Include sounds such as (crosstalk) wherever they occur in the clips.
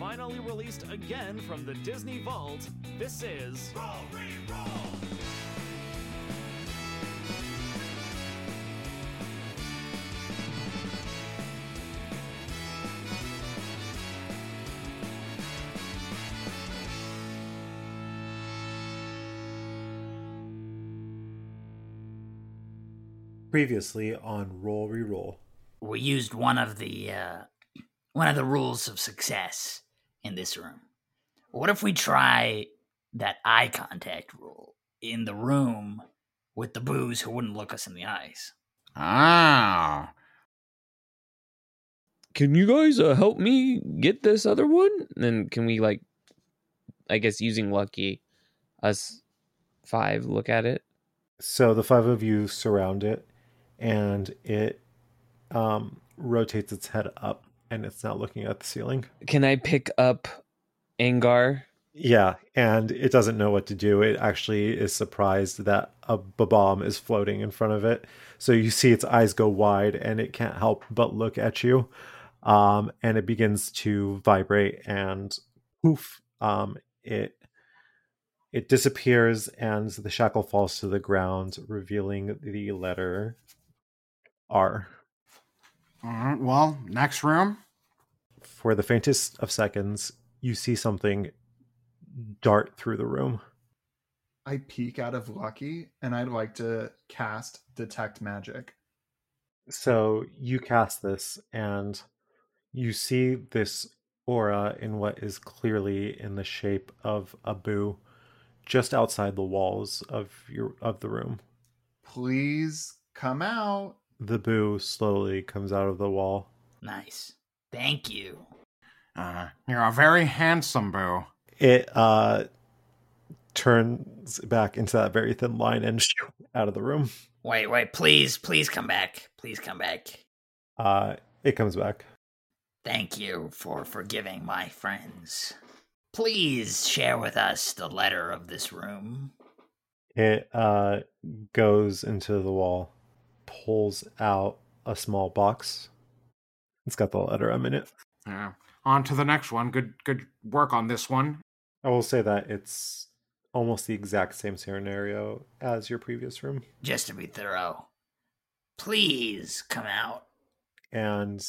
finally released again from the Disney Vault, this is. Roll, re-roll! Previously on Roll Reroll. We used one of the uh, one of the rules of success in this room. What if we try that eye contact rule in the room with the boos who wouldn't look us in the eyes? Ah. Can you guys uh, help me get this other one? then can we like, I guess using lucky, us five look at it. So the five of you surround it, and it um, rotates its head up, and it's not looking at the ceiling. Can I pick up Angar? Yeah, and it doesn't know what to do. It actually is surprised that a bomb is floating in front of it. So you see its eyes go wide, and it can't help but look at you. Um, and it begins to vibrate, and poof, um, it it disappears, and the shackle falls to the ground, revealing the letter R. All right, well, next room. For the faintest of seconds, you see something dart through the room. I peek out of Lucky and I'd like to cast Detect Magic. So you cast this and you see this aura in what is clearly in the shape of a boo just outside the walls of your of the room. Please come out. The boo slowly comes out of the wall. Nice. Thank you. Uh, you're a very handsome boo. It uh turns back into that very thin line and (laughs) out of the room. Wait, wait, please, please come back. Please come back. Uh it comes back. Thank you for forgiving my friends. Please share with us the letter of this room. It uh goes into the wall, pulls out a small box. It's got the letter M in it. Yeah. On to the next one. Good good work on this one. I will say that it's almost the exact same scenario as your previous room. Just to be thorough, please come out. And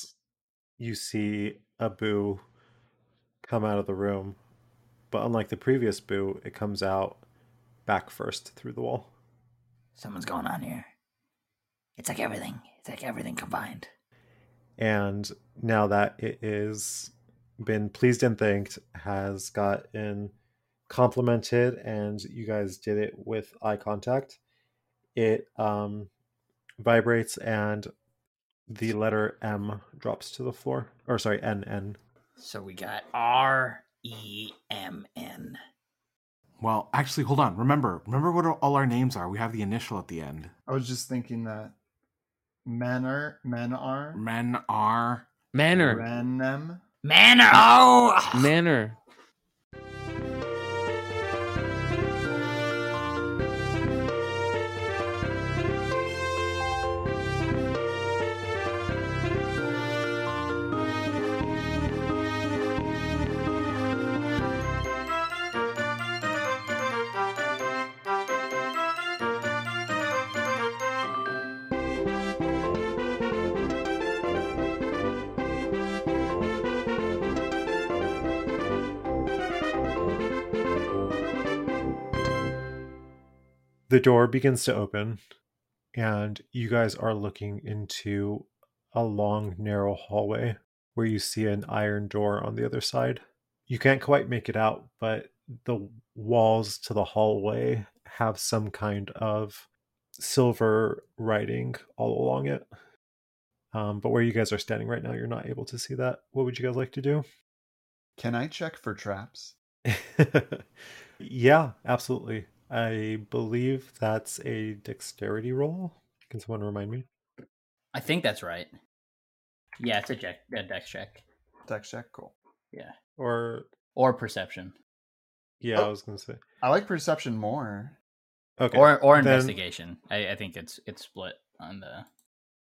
you see a boo come out of the room. But unlike the previous boo, it comes out back first through the wall. Something's going on here. It's like everything. It's like everything combined. And now that it is been pleased and thanked, has gotten complimented, and you guys did it with eye contact. It um, vibrates, and the letter M drops to the floor. Or sorry, N N. So we got R E M N. Well, actually, hold on. Remember, remember what all our names are. We have the initial at the end. I was just thinking that men are men are Men are Manor. Renem. Manor. Oh, Manor. The door begins to open, and you guys are looking into a long, narrow hallway where you see an iron door on the other side. You can't quite make it out, but the walls to the hallway have some kind of silver writing all along it. Um, but where you guys are standing right now, you're not able to see that. What would you guys like to do? Can I check for traps? (laughs) yeah, absolutely. I believe that's a dexterity roll. Can someone remind me? I think that's right. Yeah, it's a, check, a dex check. Dex check, cool. Yeah. Or Or perception. yeah, I Oh. was gonna say. I like perception more. Okay. Or or then- investigation. I, I think it's it's split on the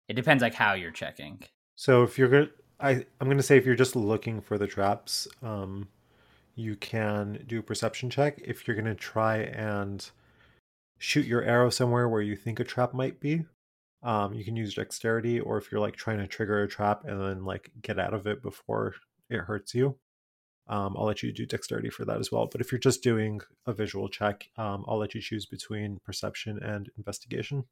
it depends like how you're checking. So if you're good, I I'm gonna say if you're just looking for the traps, um, you can do a perception check. If you're gonna try and shoot your arrow somewhere where you think a trap might be, um, you can use dexterity. Or if you're like trying to trigger a trap and then like get out of it before it hurts you, um, I'll let you do dexterity for that as well. But if you're just doing a visual check, um, I'll let you choose between perception and investigation.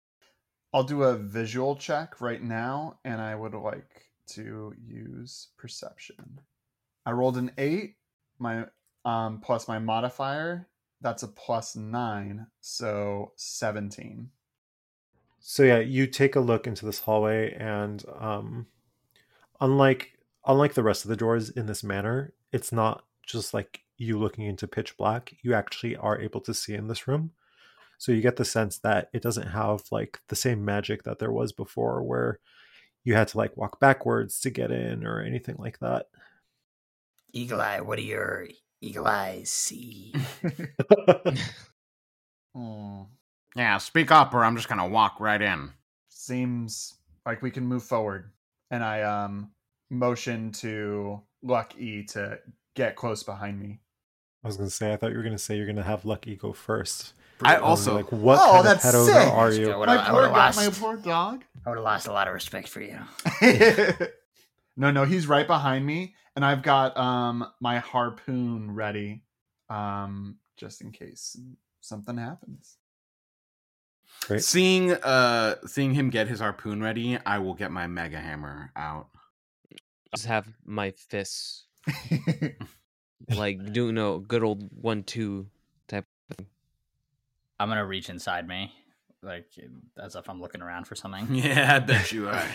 I'll do a visual check right now, and I would like to use perception. I rolled an eight, my um plus my modifier. That's a plus nine, so seventeen. So yeah, you take a look into this hallway, and um, unlike unlike the rest of the doors in this manor, it's not just like you looking into pitch black. You actually are able to see in this room. So you get the sense that it doesn't have like the same magic that there was before, where you had to like walk backwards to get in or anything like that. Eagle Eye, what do your eagle eyes see? (laughs) Hmm. Yeah, speak up or I'm just gonna walk right in. Seems like we can move forward, and I um motion to Luck E to get close behind me. I was gonna say, I thought you were gonna say you're gonna have Lucky go first. I also like, what Oh, kind that's of pedo sick! are you? would've- my I poor would've dog. My poor dog. I would have lost a lot of respect for you. (laughs) no, no, he's right behind me, and I've got um my harpoon ready, um just in case something happens. Great. Seeing uh seeing him get his harpoon ready, I will get my mega hammer out. Just have my fists (laughs) like doing a good old one two type of thing. I'm gonna reach inside me, like as if I'm looking around for something. (laughs) Yeah, I bet you (laughs) are.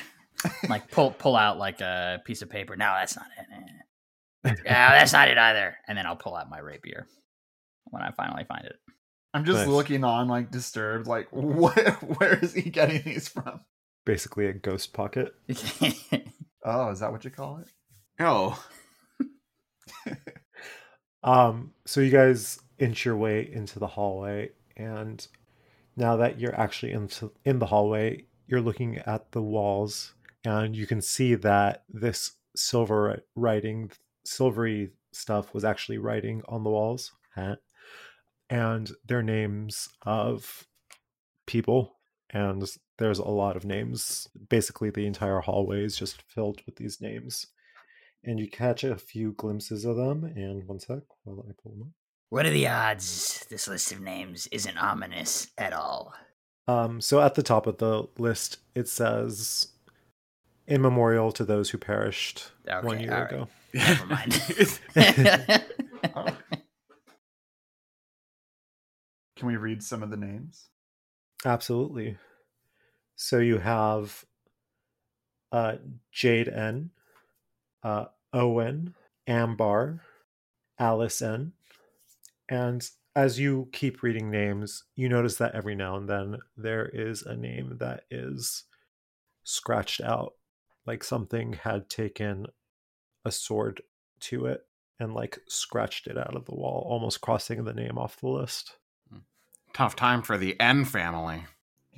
(laughs) like pull pull out like a piece of paper. No, that's not it. Eh. Yeah, that's not it either. And then I'll pull out my rapier when I finally find it. I'm just Nice. looking on, like disturbed, like (laughs) what? Where is he getting these from? Basically a ghost pocket. (laughs) Oh, is that what you call it? oh. Um, so you guys inch your way into the hallway, and now that you're actually into in the hallway, you're looking at the walls, and you can see that this silver writing, silvery stuff was actually writing on the walls, and they're names of people, and there's a lot of names. Basically, the entire hallway is just filled with these names and you catch a few glimpses of them. And one sec while I pull them up. What are the odds this list of names isn't ominous at all? Um, so at the top of the list, it says, "In memorial to those who perished one year all right. ago." Never mind. (laughs) Oh. Can we read some of the names? Absolutely. So you have uh, Jade N, uh, Owen, Ambar, Alice N. And as you keep reading names, you notice that every now and then there is a name that is scratched out. Like something had taken a sword to it and like scratched it out of the wall, almost crossing the name off the list. Tough time for the N family.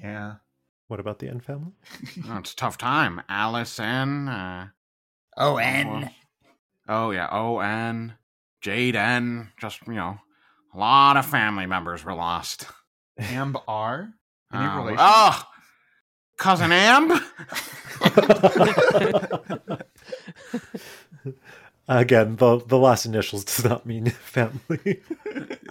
Yeah. What about the N family? (laughs) Oh, it's a tough time. Alice N. Uh, O N. oh yeah, O N. Jade N. Just you know, a lot of family members were lost. Amb R. (laughs) Any Oh, relation? Oh, cousin Amb. (laughs) Again, the the last initials does not mean (laughs) family.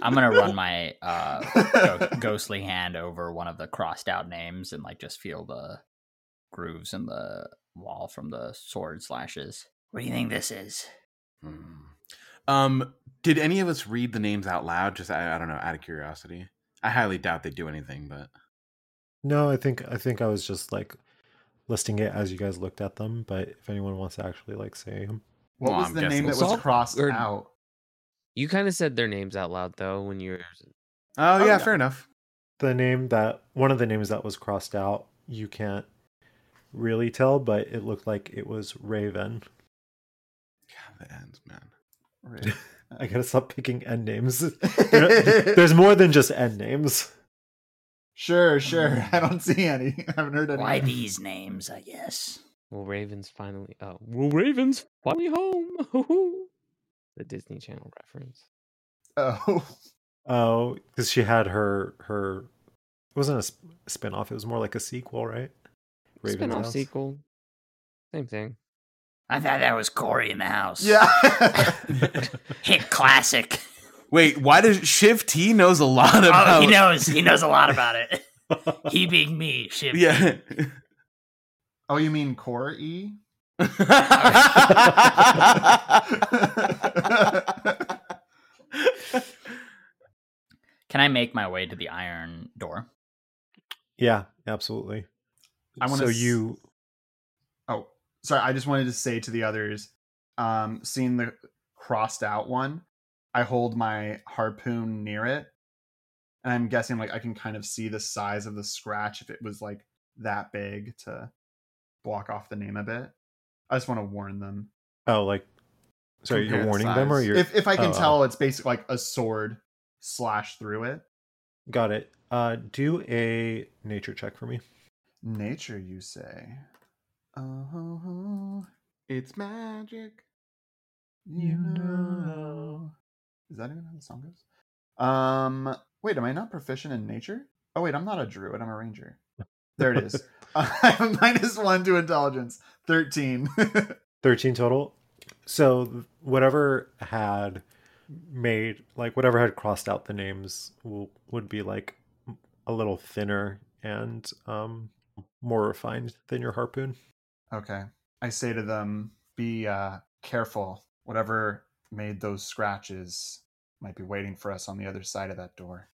I'm gonna run my uh, go- ghostly hand over one of the crossed out names and like just feel the grooves in the wall from the sword slashes. What do you think this is? Hmm. Um, did any of us read the names out loud? Just I, I don't know, out of curiosity. I highly doubt they do anything, but no, I think I think I was just like listing it as you guys looked at them. But if anyone wants to actually like say them, What Well, was I'm the name that was all- crossed or- out? You kind of said their names out loud though when you were. oh, Oh, yeah, yeah. fair enough. the name that one of the names that was crossed out, you can't really tell, but it looked like it was Raven. God, the ends, man. Right. (laughs) I gotta stop picking end names. (laughs) There's more than just end names. Sure, um, sure. (laughs) I don't see any. (laughs) I haven't heard any. Why these names, I guess. Will Ravens finally? Oh, will Ravens finally home? (laughs) the Disney Channel reference. Oh, Oh, because she had her her. It wasn't a sp- spin-off. It was more like a sequel, right? Raven's Spin-off House. sequel. Same thing. I thought that was Cory in the house. yeah. Hit classic. Wait, why does Shiv T knows a lot Oh, about? he knows. He knows a lot about it. (laughs) (laughs) He being me. Shit. Yeah. oh, you mean core E? (laughs) Can I make my way to the iron door? yeah, absolutely. I wanna So s- you Oh, sorry. I just wanted to say to the others, um, seeing the crossed out one, I hold my harpoon near it, and I'm guessing like I can kind of see the size of the scratch if it was like that big to block off the name a bit. I just want to warn them. oh like. Sorry, Compare you're the warning them, or you're If if I can oh, oh. tell, it's basically like a sword slash through it. Got it. Uh, do a nature check for me. Nature, you say? Oh, it's magic. you know. Is that even how the song goes? Um, wait, am I not proficient in nature? Oh wait, I'm not a druid. I'm a ranger. There it is. (laughs) (laughs) I have minus one to intelligence. Thirteen. (laughs) 13 total. So whatever had made like whatever had crossed out the names will, would be like a little thinner and um more refined than your harpoon. okay. I say to them, be uh careful. Whatever made those scratches might be waiting for us on the other side of that door.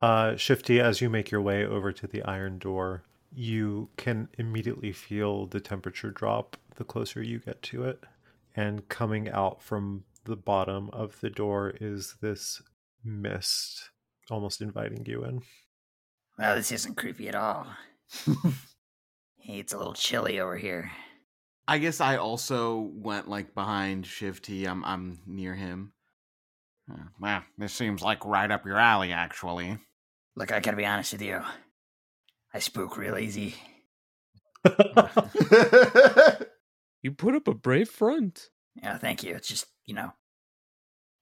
Uh Shifty, as you make your way over to the iron door, you can immediately feel the temperature drop the closer you get to it. And coming out from the bottom of the door is this mist almost inviting you in. Well, this isn't creepy at all. (laughs) hey, it's a little chilly over here. I guess I also went like behind Shiv T. I'm I'm near him. Uh, well, this seems like right up your alley, actually. Look, I gotta be honest with you. I spook real easy. (laughs) You put up a brave front. Yeah, thank you. It's just, you know,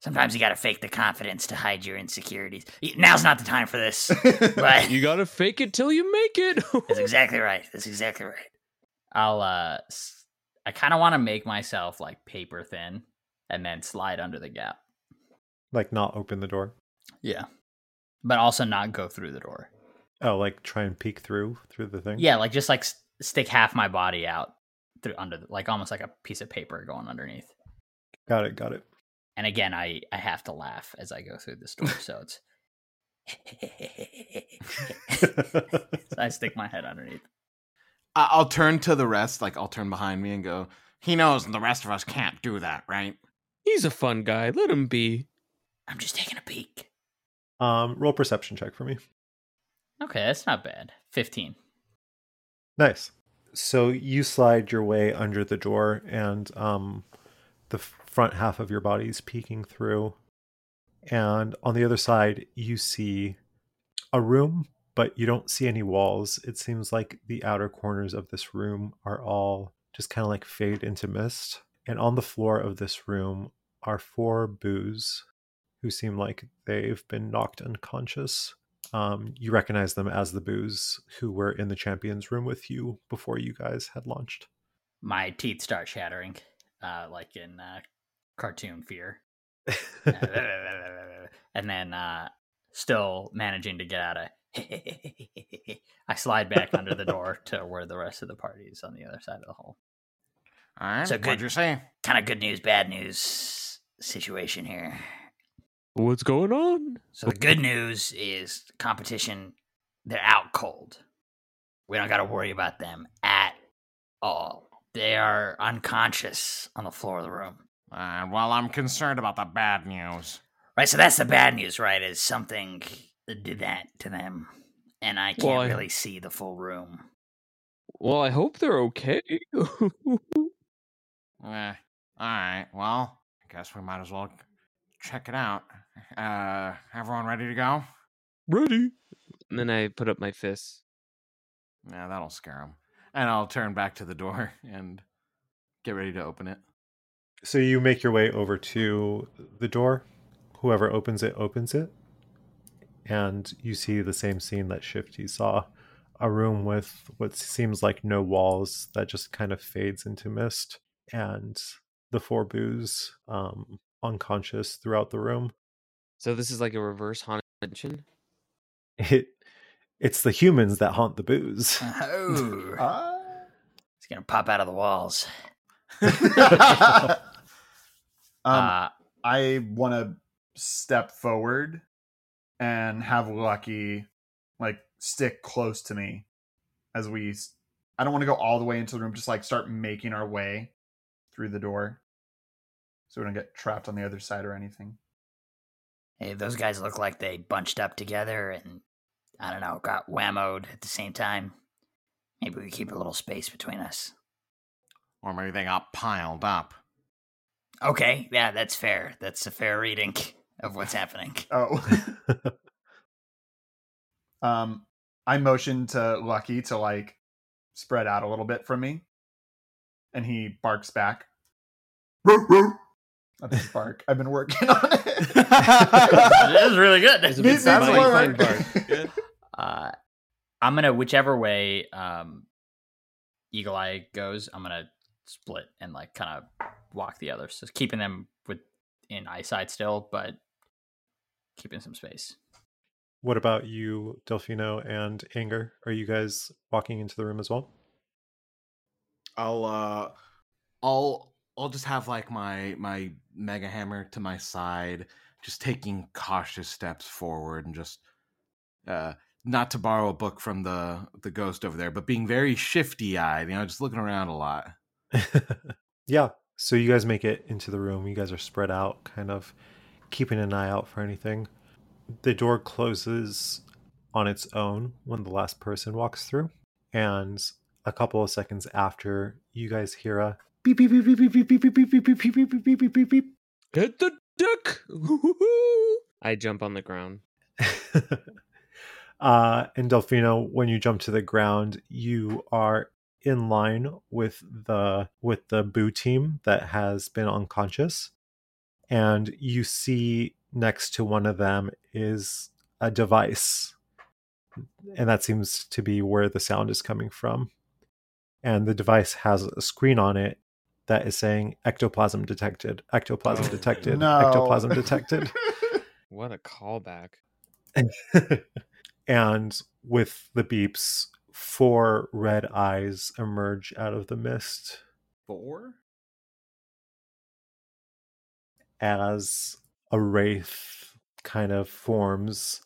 sometimes you gotta fake the confidence to hide your insecurities. Now's not the time for this. (laughs) But You gotta fake it till you make it. that's exactly right. That's exactly right. I'll uh s- I kind of want to make myself like paper thin and then slide under the gap. like not open the door. Yeah. But also not go through the door. Oh, like try and peek through through the thing. Yeah, like just like s- stick half my body out through under the, like almost like a piece of paper going underneath. got it, got it. And again, I I have to laugh as I go through this door, so it's (laughs) (laughs) so I stick my head underneath. I- I'll turn to the rest, like I'll turn behind me and go. He knows the rest of us can't do that, right? He's a fun guy. Let him be. I'm just taking a peek. Um, roll perception check for me. Okay, that's not bad. Fifteen. Nice. So you slide your way under the door, and um, the front half of your body is peeking through. And on the other side, you see a room, but you don't see any walls. It seems like the outer corners of this room are all just kind of like fade into mist. And on the floor of this room are four boos who seem like they've been knocked unconscious. Um, you recognize them as the boos who were in the champions room with you before you guys had launched. My teeth start shattering, uh, like in uh, cartoon fear. (laughs) (laughs) and then uh still managing to get out of (laughs) I slide back under the door to where the rest of the party is on the other side of the hall. All right. So what'd good. you say? Kind of good news, bad news situation here. What's going on? So the good news is competition, they're out cold. We don't got to worry about them at all. They are unconscious on the floor of the room. Uh, well, I'm concerned about the bad news. Right, so that's the bad news, right? Is something did that to them, and I can't Well, I- really see the full room. Well, I hope they're okay. (laughs) Eh, all right. Well, I guess we might as well check it out. Uh, everyone ready to go? Ready. And then I put up my fists. Yeah, that'll scare them. and I'll turn back to the door (laughs) and get ready to open it. So you make your way over to the door. Whoever opens it opens it. And you see the same scene that Shifty saw a room with what seems like no walls that just kind of fades into mist, and the four boos um, unconscious throughout the room. So this is like a reverse haunted mansion. It it's the humans that haunt the boos. Oh, (laughs) Ah. it's gonna pop out of the walls. (laughs) (laughs) um, uh, I want to step forward and have Lucky like stick close to me as we. I don't want to go all the way into the room. Just like start making our way through the door, so we don't get trapped on the other side or anything. Hey, those guys look like they bunched up together and I don't know, got whammoed at the same time. Maybe we keep a little space between us. Or maybe they got piled up. Okay, yeah, that's fair. That's a fair reading (laughs) of what's happening. (laughs) Oh. (laughs) um, I motion to Lucky to like spread out a little bit from me, and he barks back. (laughs) That's his bark. I've been working on it. it is really good. It's a Needs bit more satisfying work. uh, I'm gonna whichever way um, Eagle Eye goes. I'm gonna split and like kind of walk the others, just keeping them with in eyesight still, but keeping some space. what about you, Delfino and Angar? Are you guys walking into the room as well? I'll uh I'll I'll just have like my my mega hammer to my side, just taking cautious steps forward and just uh not to borrow a book from the the ghost over there, but being very shifty eyed, you know, just looking around a lot. (laughs) yeah. So you guys make it into the room. You guys are spread out, kind of keeping an eye out for anything. The door closes on its own when the last person walks through. And a couple of seconds after, you guys hear a beep beep beep beep beep beep beep beep beep beep beep beep beep beep beep beep beep. Beep hit the deck. I jump on the ground. uh, and Delfino, when you jump to the ground, you are in line with the with the boo team that has been unconscious, and you see next to one of them is a device, and that seems to be where the sound is coming from. And the device has a screen on it that is saying ectoplasm detected, ectoplasm Oh, detected, No. ectoplasm detected. (laughs) What a callback. (laughs) and with the beeps, four red eyes emerge out of the mist Four? As a wraith kind of forms,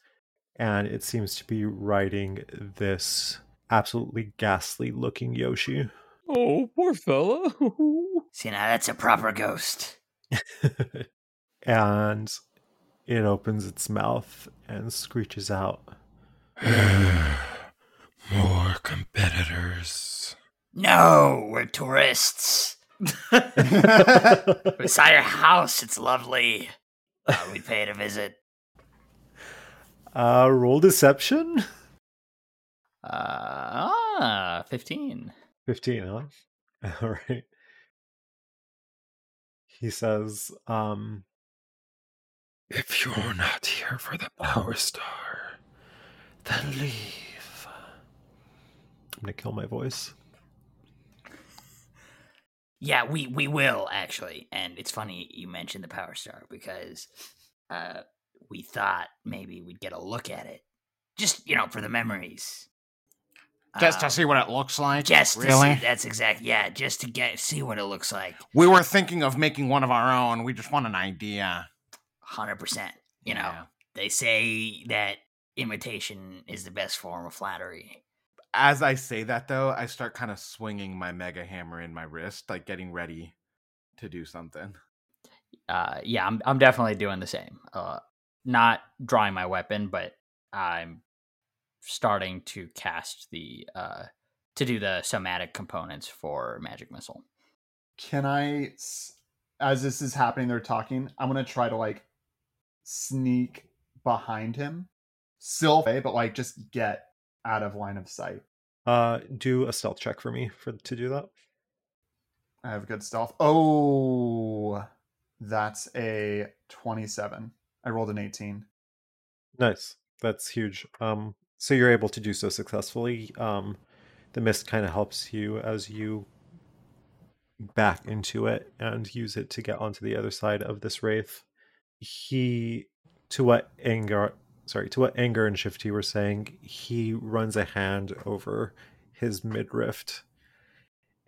and it seems to be riding this absolutely ghastly looking Yoshi. Oh, poor fella. (laughs) See, now that's a proper ghost. (laughs) and it opens its mouth and screeches out. (sighs) More competitors. No, we're tourists. Saw (laughs) your house. It's lovely. Uh, we paid a visit. Uh, roll deception? Uh, ah, fifteen. 15, huh? (laughs) All right. He says, um, If you're not here for the Power Star, then leave. I'm going to kill my voice. Yeah, we we will actually. And it's funny you mentioned the Power Star because uh we thought maybe we'd get a look at it. Just, you know, for the memories. Just to see what it looks like. just to really. see, that's exact yeah, just to get see what it looks like. We were thinking of making one of our own. We just want an idea. 100%. You know, Yeah. they say that imitation is the best form of flattery. As I say that though, I start kind of swinging my mega hammer in my wrist, like getting ready to do something. Uh, yeah, I'm I'm definitely doing the same. Uh, not drawing my weapon, but I'm starting to cast the uh to do the somatic components for magic missile. Can I as this is happening, they're talking. I'm gonna try to like sneak behind him, still, but like just get out of line of sight. Uh, do a stealth check for me for to do that. I have good stealth. Oh, that's a 27. I rolled an 18. Nice. That's huge. Um, so you're able to do so successfully. Um, the mist kind of helps you as you back into it and use it to get onto the other side of this wraith. He, to what Angar, sorry, to what Angar and shifty were saying, he runs a hand over his midriff,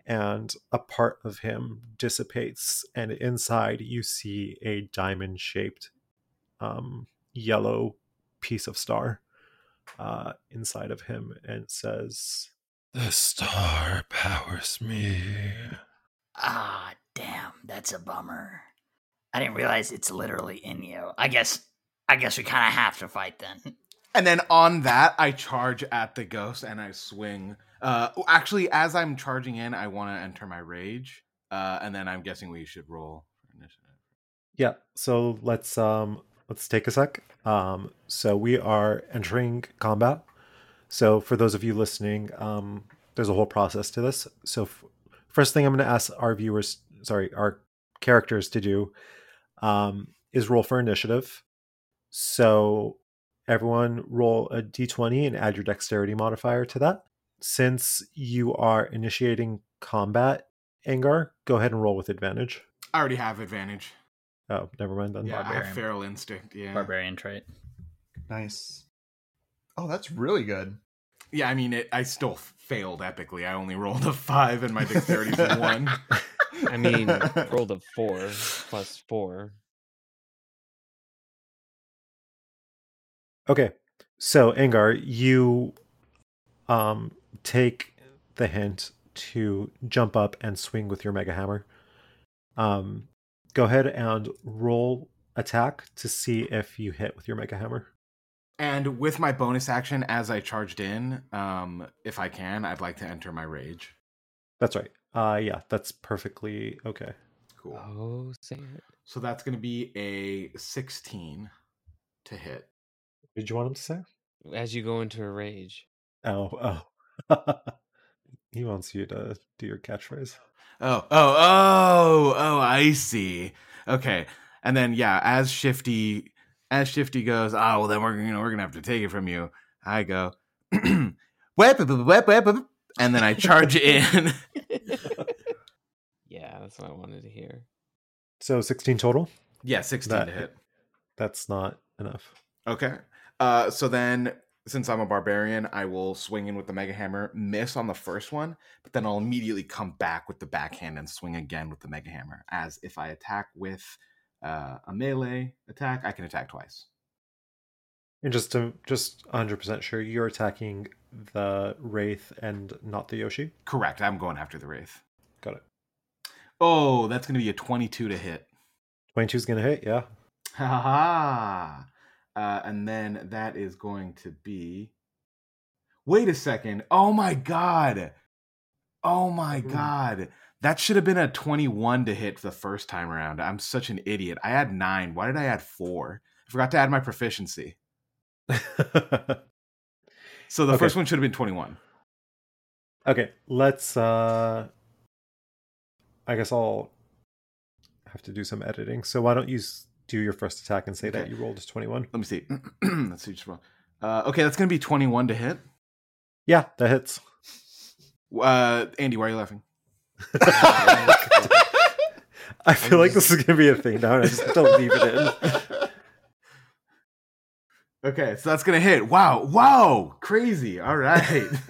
and a part of him dissipates, and inside you see a diamond-shaped, um, yellow piece of star uh, inside of him, and says, The star powers me. Ah, damn, that's a bummer. I didn't realize it's literally in you. I guess I guess we kind of have to fight then. And then on that, I charge at the ghost and I swing. Uh, actually, as I'm charging in, I want to enter my rage. Uh, and then I'm guessing we should roll initiative. Yeah, so let's um let's take a sec. Um so we are entering combat. So for those of you listening, um there's a whole process to this. So f- first thing I'm going to ask our viewers, sorry, our characters to do um is roll for initiative. So everyone roll a d20 and add your dexterity modifier to that. Since you are initiating combat, Angar, go ahead and roll with advantage. I already have advantage. Oh, never mind then. Yeah, I Barbarian. have feral instinct. Yeah. Barbarian trait. Nice. Oh, that's really good. Yeah, I mean, it, I still failed epically. I only rolled a five and my dexterity's a one. (laughs) I mean, (laughs) rolled a four plus four. Okay. So Angar, you um take the hint to jump up and swing with your mega hammer. Um go ahead and roll attack to see if you hit with your mega hammer. And with my bonus action, as I charged in, um, if I can, I'd like to enter my rage. That's right. Uh yeah, that's perfectly okay. Cool. Oh, say it. So that's going to be a 16 to hit. Did you want him to say? As you go into a rage. Oh, oh. (laughs) he wants you to do your catchphrase. Oh, oh, oh, oh, I see. Okay. And then yeah, as Shifty as Shifty goes, oh well then we're you know we're gonna have to take it from you. I go (clears throat) wep, wep, wep, and then I charge in. (laughs) (laughs) Yeah, that's what I wanted to hear. So 16 total? yeah, 16 That- to hit. That's not enough. Okay. Uh so then since I'm a barbarian, I will swing in with the mega hammer, miss on the first one, but then I'll immediately come back with the backhand and swing again with the mega hammer. As if I attack with uh, a melee attack, I can attack twice. And just to just 100% sure, you're attacking the Wraith and not the Yoshi? Correct. I'm going after the wraith. Got it. Oh, that's going to be a 22 to hit. 22 is going to hit, yeah. Ha ha ha. Uh, and then that is going to be. Wait a second. Oh my god. Oh my Ooh. god. That should have been a 21 to hit the first time around. I'm such an idiot. I had nine. Why did I add four? I forgot to add my proficiency. (laughs) So the Okay. first one should have been 21. okay, let's uh I guess I'll have to do some editing. So why don't you do your first attack and say that Okay. you rolled a 21? Let me see. (clears throat) Let's see. just roll. Uh, okay, that's going to be 21 to hit. Yeah, that hits. Uh, Andy, why are you laughing? (laughs) I feel like this is going to be a thing now and I just (laughs) to leave it in. Okay, so that's gonna hit. Wow, wow, crazy. All right. (laughs)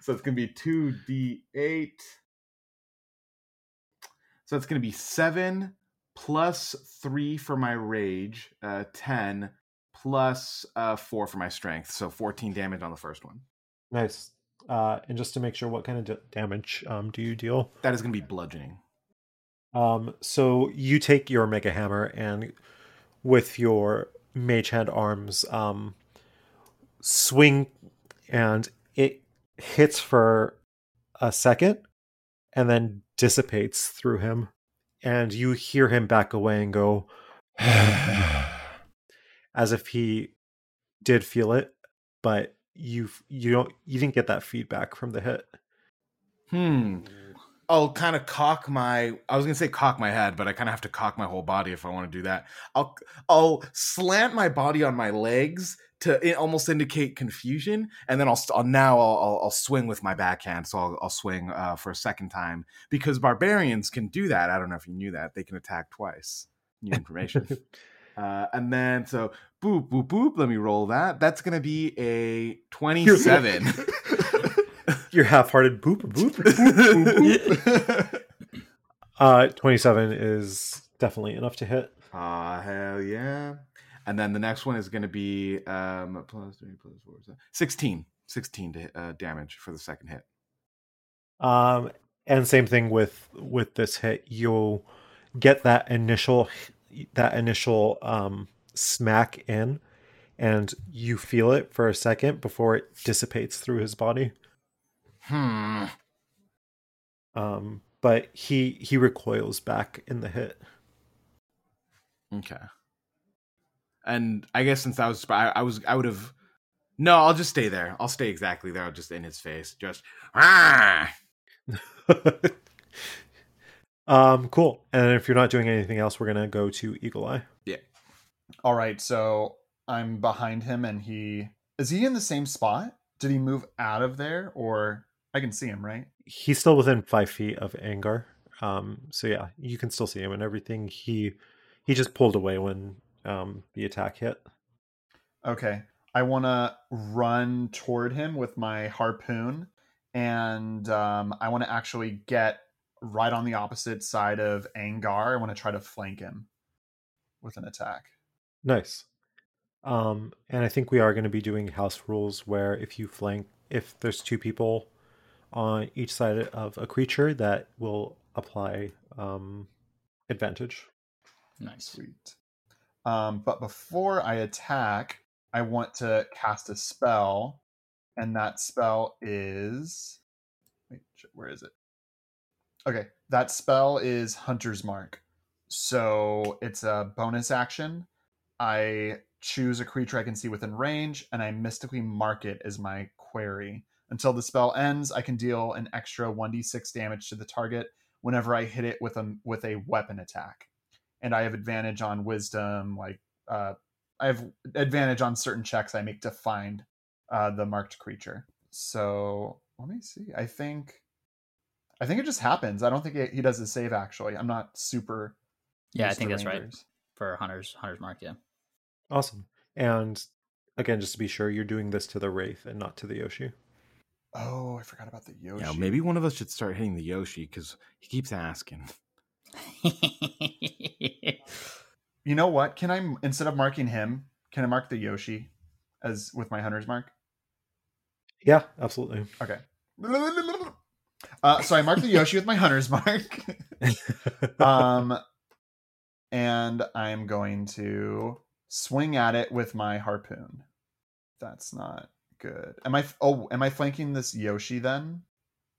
so it's gonna be two d eight. So it's gonna be seven plus three for my rage, uh, ten plus uh four for my strength. So fourteen damage on the first one. Nice. Uh, and just to make sure, what kind of d- damage um, do you deal? That is gonna be bludgeoning. Um, so you take your mega hammer and with your mage hand arms, um, swing and it hits for a second and then dissipates through him. And you hear him back away and go (sighs) as if he did feel it, but you you don't you didn't get that feedback from the hit. Hmm. I'll kind of cock my. I was gonna say cock my head, but I kind of have to cock my whole body if I want to do that. I'll I'll slant my body on my legs to almost indicate confusion, and then I'll, now I'll, I'll swing with my backhand. So I'll, I'll swing uh, for a second time because barbarians can do that. I don't know if you knew that they can attack twice. New information. (laughs) uh, and then so boop boop boop. Let me roll that. That's gonna be a twenty-seven. (laughs) Your half-hearted boop boop boop boop. boop. (laughs) Uh, twenty-seven is definitely enough to hit. Ah, hell yeah. And then the next one is going to be um, plus three, plus four, so 16. 16 to uh, damage for the second hit. Um, and same thing with with this hit. You'll get that initial that initial um smack in, and you feel it for a second before it dissipates through his body. Hmm. Um, but he he recoils back in the hit. Okay. And I guess since I was, I, I was, I would have. No, I'll just stay there. I'll stay exactly there, I'll just in his face. Just. Ah! (laughs) um, cool. And if you're not doing anything else, we're gonna go to Eagle Eye. Yeah. All right, so I'm behind him, and he is he in the same spot? Did he move out of there, or I can see him, right? He's still within five feet of Angar. Um, so yeah, you can still see him and everything. He he just pulled away when um the attack hit. Okay, I want to run toward him with my harpoon, and um, I want to actually get right on the opposite side of Angar. I want to try to flank him with an attack. Nice. Um, and I think we are going to be doing house rules where if you flank, if there's two people on each side of a creature, that will apply um, advantage. Nice. Sweet. Um, but before I attack, I want to cast a spell, and that spell is. Wait, where is it? Okay, that spell is Hunter's Mark. So it's a bonus action. I choose a creature I can see within range, and I mystically mark it as my query. Until the spell ends, I can deal an extra 1d6 damage to the target whenever I hit it with a with a weapon attack. And I have advantage on wisdom, like uh, I have advantage on certain checks I make to find uh, the marked creature. So let me see. I think I think it just happens. I don't think it, he does his save actually. I'm not super. Yeah, I think that's right for hunters. Hunters mark. Yeah. Awesome. And again, just to be sure, you're doing this to the Wraith and not to the Yoshi. Oh, I forgot about the Yoshi. Yeah, maybe one of us should start hitting the Yoshi because he keeps asking. (laughs) You know what? Can I instead of marking him, can I mark the Yoshi as with my hunter's mark? Yeah, absolutely. Okay. (laughs) Uh, so I mark the Yoshi with my hunter's mark. (laughs) um, and I'm going to swing at it with my harpoon. That's not good. Am I? Oh, am I flanking this Yoshi then?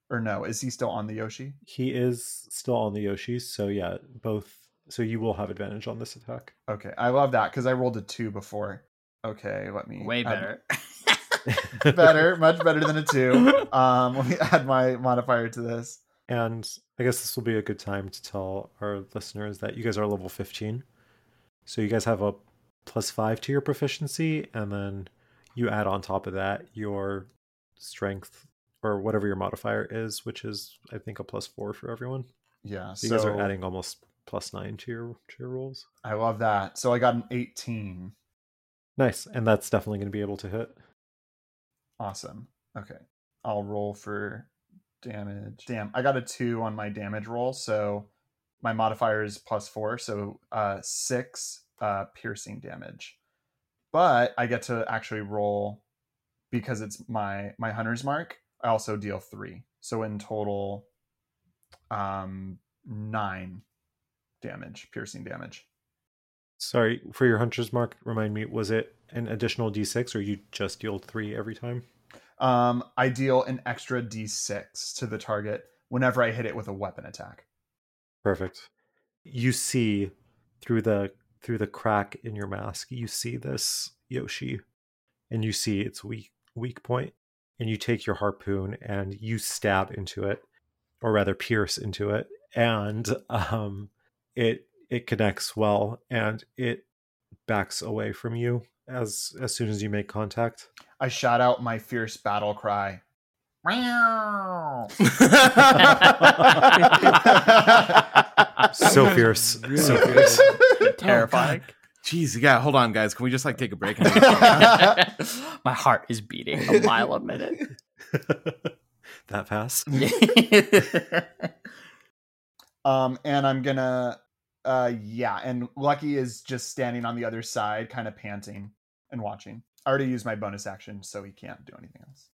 Or no? Is he still on the Yoshi? he is still on the Yoshi, so yeah, both. So you will have advantage on this attack. Okay, I love that because I rolled a two before. Okay, let me Way add- better. (laughs) better, much better than a two. (laughs) Um, let me add my modifier to this. And I guess this will be a good time to tell our listeners that you guys are level 15. So you guys have a plus five to your proficiency, and then you add on top of that your strength or whatever your modifier is, which is I think a plus four for everyone. Yeah, So, you guys are adding almost plus nine to your to your rolls. I love that. So I got an eighteen. Nice, and that's definitely going to be able to hit. Awesome. Okay, I'll roll for damage. Damn, I got a two on my damage roll, so my modifier is plus four, so uh, six uh, piercing damage. But I get to actually roll because it's my my hunter's mark. I also deal three, so in total, um, nine damage, piercing damage. Sorry for your hunter's mark. Remind me, was it an additional d6 or you just deal three every time? Um, I deal an extra d6 to the target whenever I hit it with a weapon attack. Perfect. You see through the through the crack in your mask, you see this Yoshi, and you see its weak weak point, and you take your harpoon and you stab into it, or rather pierce into it, and um, it it connects well, and it backs away from you as as soon as you make contact. I shout out my fierce battle cry. (laughs) (laughs) So fierce, so fierce. Terrifying. (laughs) Jeez, yeah. Hold on, guys. Can we just like take a break? And (laughs) My heart is beating a mile a minute. (laughs) that fast. (laughs) Um, and I'm gonna, uh, yeah. And Lucky is just standing on the other side, kind of panting and watching. I already used my bonus action, so he can't do anything else.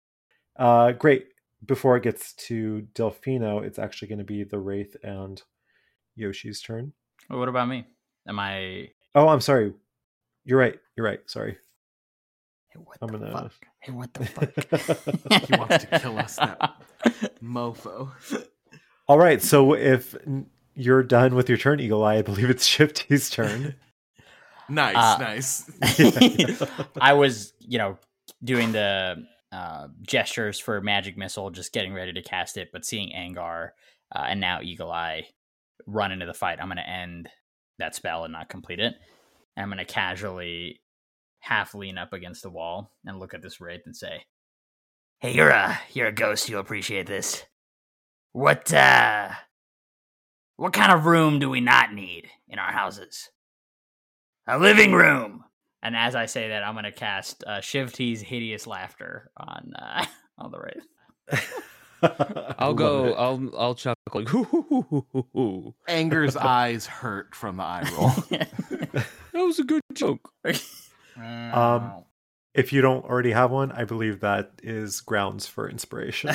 Uh, great. Before it gets to Delfino, it's actually going to be the Wraith and Yoshi's turn. Well, what about me? Am I? Oh, I'm sorry. You're right. You're right. Sorry. Hey, what I'm the gonna. fuck? Hey, what the (laughs) fuck? (laughs) he wants to kill us, that mofo. (laughs) All right. So if you're done with your turn, Eagle Eye, I believe it's Shifty's turn. Nice, Uh, nice. I was, you know, doing the uh, gestures for magic missile, just getting ready to cast it, but seeing Angar uh, and now Eagle Eye run into the fight, I'm going to end that spell and not complete it. And I'm going to casually half lean up against the wall and look at this wraith and say, hey, you're a you're a ghost. You'll appreciate this. What uh, what kind of room do we not need in our houses? A living room. and as I say that, I'm going to cast uh, Shifty's hideous laughter on uh, (laughs) on the wraith. (laughs) I'll go. it. I'll I'll chuckle like hoo hoo hoo hoo hoo hoo. Angar's (laughs) eyes hurt from the eye roll. (laughs) That was a good joke. (laughs) Um, if you don't already have one, I believe that is grounds for inspiration.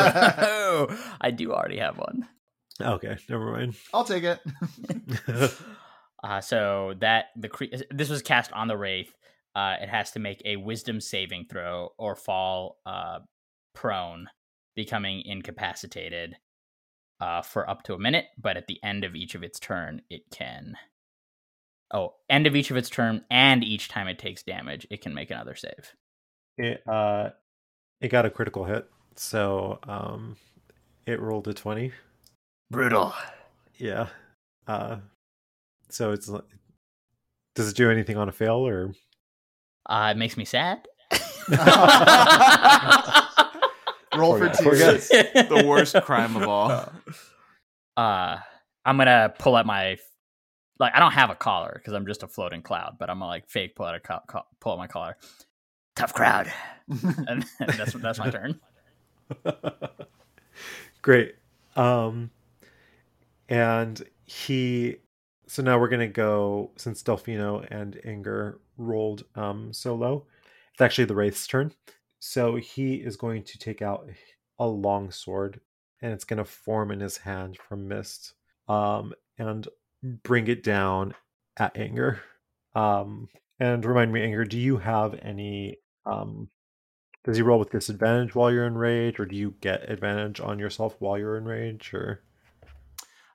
I do already have one. okay, never mind. I'll take it. Uh, so that the cre- this was cast on the wraith. Uh, it has to make a wisdom saving throw or fall uh, prone, becoming incapacitated uh, for up to a minute. But at the end of each of its turn, it can. Oh, end of each of its turn, and each time it takes damage, it can make another save. it uh, it got a critical hit, so um, it rolled a twenty. Brutal. Yeah. Uh, so it's does it do anything on a fail or Uh, it makes me sad. (laughs) (laughs) (laughs) Roll for Forget- tears. the worst crime of all. (laughs) uh i'm gonna pull out my like i don't have a collar because i'm just a floating cloud but i'm gonna like fake pull out a co- co- pull out my collar Tough crowd. (laughs) (laughs) and that's that's my turn Great. Um and he so now we're gonna go since Delfino and Angar rolled um so low. It's actually the Wraith's turn. So he is going to take out a long sword and it's gonna form in his hand from mist. Um and bring it down at Angar. Um and remind me, Angar, do you have any um does he roll with disadvantage while you're in rage, or do you get advantage on yourself while you're in rage? Or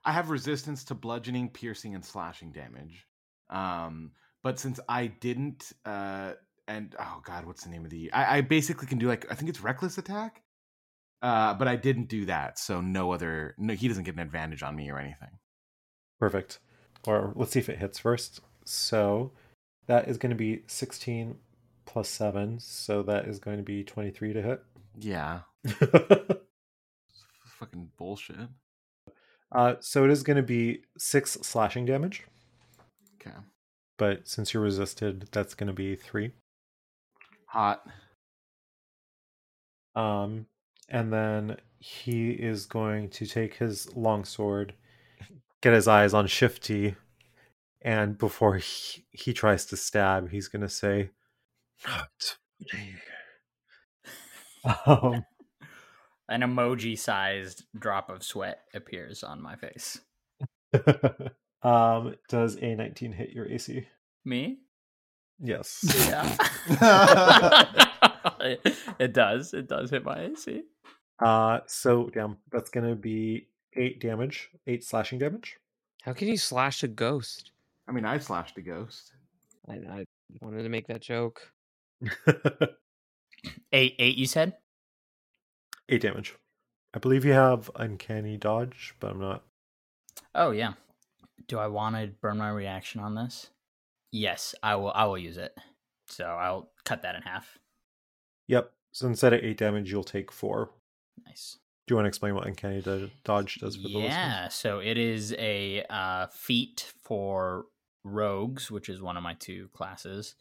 I have resistance to bludgeoning, piercing, and slashing damage. Um, but since I didn't, uh, and oh god, what's the name of the? I, I basically can do like I think it's reckless attack. Uh, but I didn't do that, so no other. No, he doesn't get an advantage on me or anything. perfect. Or let's see if it hits first. So that is going to be 16 plus seven, so that is going to be 23 to hit. Yeah, (laughs) fucking bullshit. uh, so it is going to be six slashing damage, Okay, but since you're resisted, that's going to be three. Hot. Um, and then he is going to take his longsword, get his eyes on Shifty, and before he, he tries to stab, he's going to say, Not (laughs) um, an emoji sized drop of sweat appears on my face (laughs) um, does a 19 hit your AC? me Yes. (laughs) yeah (laughs) it does it does hit my ac Uh, so damn, that's going to be eight damage, eight slashing damage. How can you slash a ghost? I mean, I slashed a ghost. I, I wanted to make that joke. (laughs) Eight, eight. You said. Eight damage. I believe you have uncanny dodge, but I'm not. Oh yeah. Do I want to burn my reaction on this? Yes, I will. I will use it. So I'll cut that in half. Yep. So instead of eight damage, you'll take four. Nice. Do you want to explain what uncanny do- dodge does for the listeners? Yeah, so it is a uh, feat for rogues, which is one of my two classes.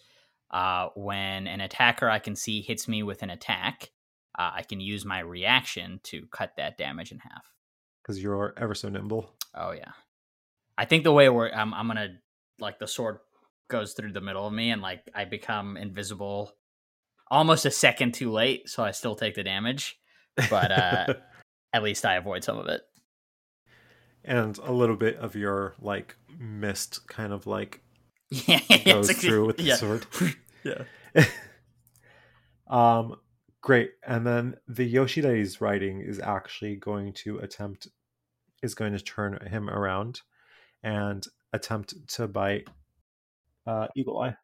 Uh, when an attacker I can see hits me with an attack, uh, I can use my reaction to cut that damage in half. Because you're ever so nimble. Oh yeah, I think the way we're I'm I'm gonna like the sword goes through the middle of me and like I become invisible almost a second too late, so I still take the damage, but uh, (laughs) at least I avoid some of it. and a little bit of your like mist kind of like (laughs) Yeah, goes like- through with the yeah. sword. (laughs) yeah. um great and then the yoshi that he's riding is actually going to attempt is going to turn him around and attempt to bite uh eagle eye.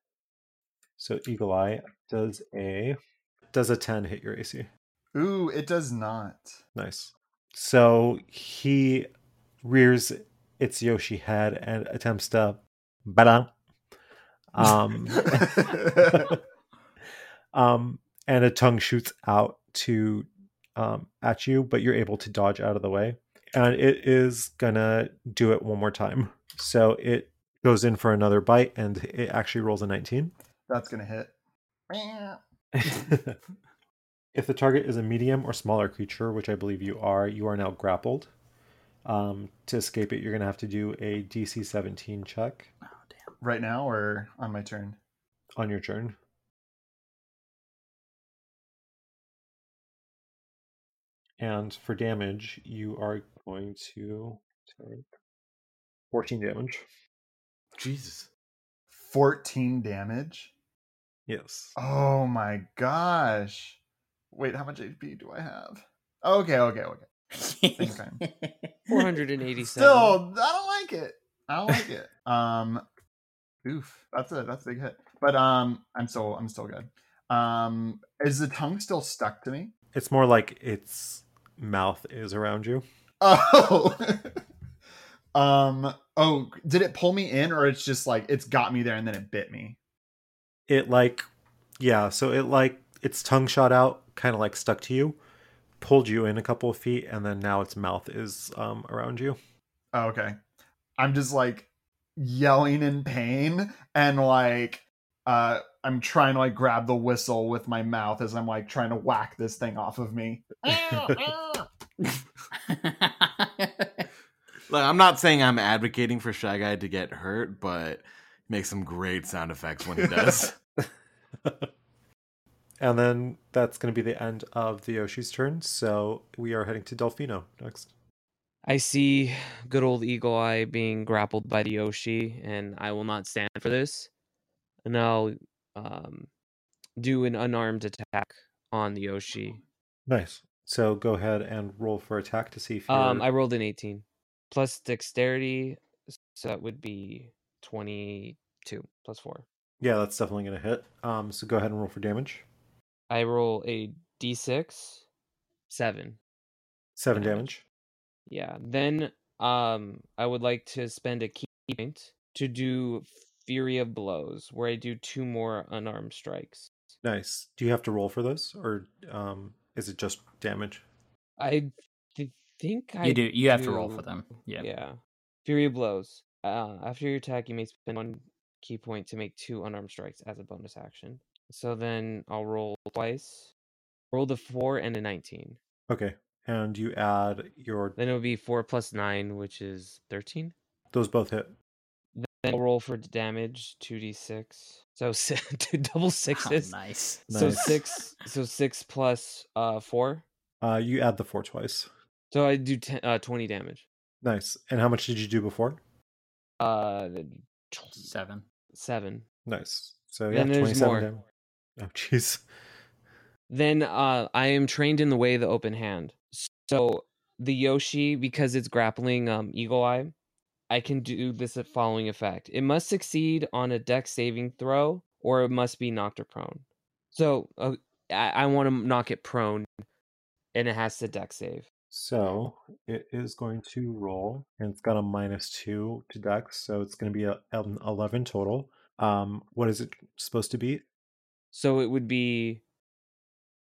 So eagle eye does a does a 10 hit your ac Ooh, it does not. nice. So he rears its yoshi head and attempts to ba um (laughs) um, and a tongue shoots out to um, at you, but you're able to dodge out of the way, and it is gonna do it one more time. So it goes in for another bite, and it actually rolls a 19. That's gonna hit. (laughs) if the target is a medium or smaller creature, which I believe you are, you are now grappled. Um, to escape it, you're gonna have to do a DC 17 check Right now or on my turn? on your turn. And for damage, you are going to take 14 damage. Jesus. 14 damage. Yes. Oh my gosh. Wait, how much HP do I have? Okay, okay, okay. Same time. 487. Still, I don't like it. I don't like it. (laughs) Um oof, that's a that's a big hit. But um I'm still I'm still good. Um is the tongue still stuck to me? It's more like its mouth is around you. Oh. (laughs) um oh, did it pull me in or it's just like it's got me there and then it bit me? It like, yeah, so it like, its tongue shot out, kind of like stuck to you, pulled you in a couple of feet, and then now its mouth is um, around you. Oh, okay. I'm just like yelling in pain and like uh I'm trying to like grab the whistle with my mouth as I'm like trying to whack this thing off of me. (laughs) (laughs) (laughs) Like, I'm not saying I'm advocating for Shy Guy to get hurt, but he makes some great sound effects when he does. (laughs) And then that's going to be the end of the Yoshi's turn. So we are heading to Delfino next. I see good old Eagle Eye being grappled by the Yoshi, and I will not stand for this. And I'll um, do an unarmed attack on the Yoshi. Nice. So go ahead and roll for attack to see if you're. Um, I rolled an 18 plus dexterity, so that would be 22 plus four. Yeah, that's definitely going to hit. Um, so go ahead and roll for damage. I roll a d6, seven. Seven Damage. damage. Yeah. Then um I would like to spend a ki point to do Fury of Blows, where I do two more unarmed strikes. Nice. Do you have to roll for those, or um, is it just damage? I th- think I you do. You have to roll for them. Yeah. Yeah. Fury of Blows. Uh, after your attack, you may spend one ki point to make two unarmed strikes as a bonus action. So then I'll roll twice. Roll the four and a nineteen. Okay. And you add your. Then it would be four plus nine, which is thirteen. Those both hit. Then I'll roll for damage, two d six. So si- (laughs) two double Oh, sixes. nice. So Nice. six. So six plus uh four. Uh, you add the four twice. So I do ten, uh, twenty damage. Nice. And how much did you do before? Uh, Seven. seven. Nice. So yeah, Then twenty-seven more. damage. Oh, jeez. Then uh, I am trained in the way of the open hand. So the Yoshi, because it's grappling um, Eagle Eye, I can do this following effect. It must succeed on a Dex saving throw, or it must be knocked or prone. So uh, I, I want to knock it prone, and it has to Dex save. So it is going to roll, and it's got a minus two to dex, so it's going to be a, an 11 total. Um, what is it supposed to be? So it would be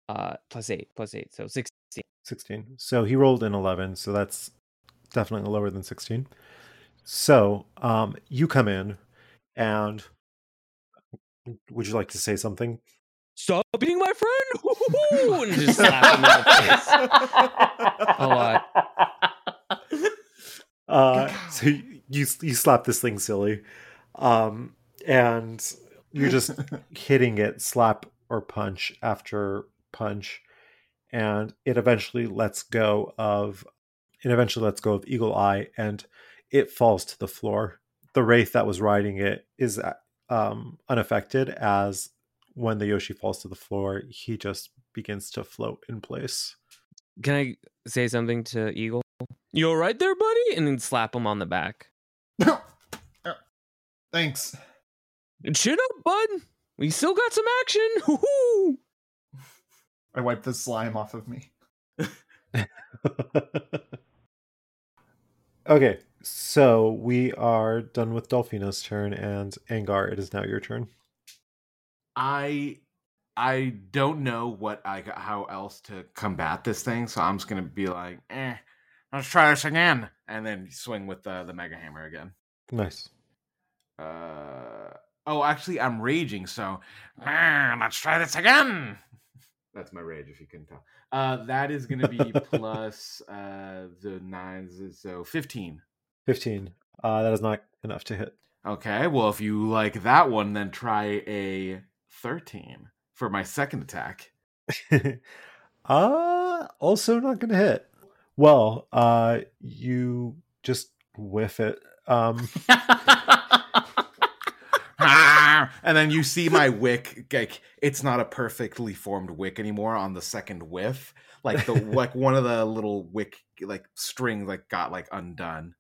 uh plus eight, plus eight, so sixteen. 16. So he rolled an 11, so that's definitely lower than 16. So um, you come in, and would you like to say something? Stop being my friend! (laughs) Woo-hoo-hoo! and just slap him in the face. (laughs) A lot. Uh, so you, you you slap this thing silly, um, and you're just (laughs) hitting it slap or punch after punch, and it eventually lets go of it eventually lets go of Eagle Eye, and it falls to the floor. The wraith that was riding it is um, unaffected, as when the Yoshi falls to the floor, he just begins to float in place. Can I say something to Eagle? You all right there, buddy? And then slap him on the back. (coughs) Thanks. Chin up, bud. We still got some action. (laughs) Woo-hoo! I wipe the slime off of me. (laughs) Okay, so we are done with Delfino's turn, and Angar, it is now your turn. I I don't know what I how else to combat this thing, so I'm just gonna be like, eh, let's try this again, and then swing with the the mega hammer again. Nice. Uh oh, actually, I'm raging, so "Ah, let's try this again. That's my rage, if you can tell. Uh, that is gonna be (laughs) plus uh the nines, so fifteen. 15. Uh, that is not enough to hit. Okay, well, if you like that one, then try a thirteen for my second attack. (laughs) uh, also not going to hit. Well, uh, you just whiff it. Um, (laughs) (laughs) and then you see my wick like it's not a perfectly formed wick anymore on the second whiff like the like one of the little wick like strings like got like undone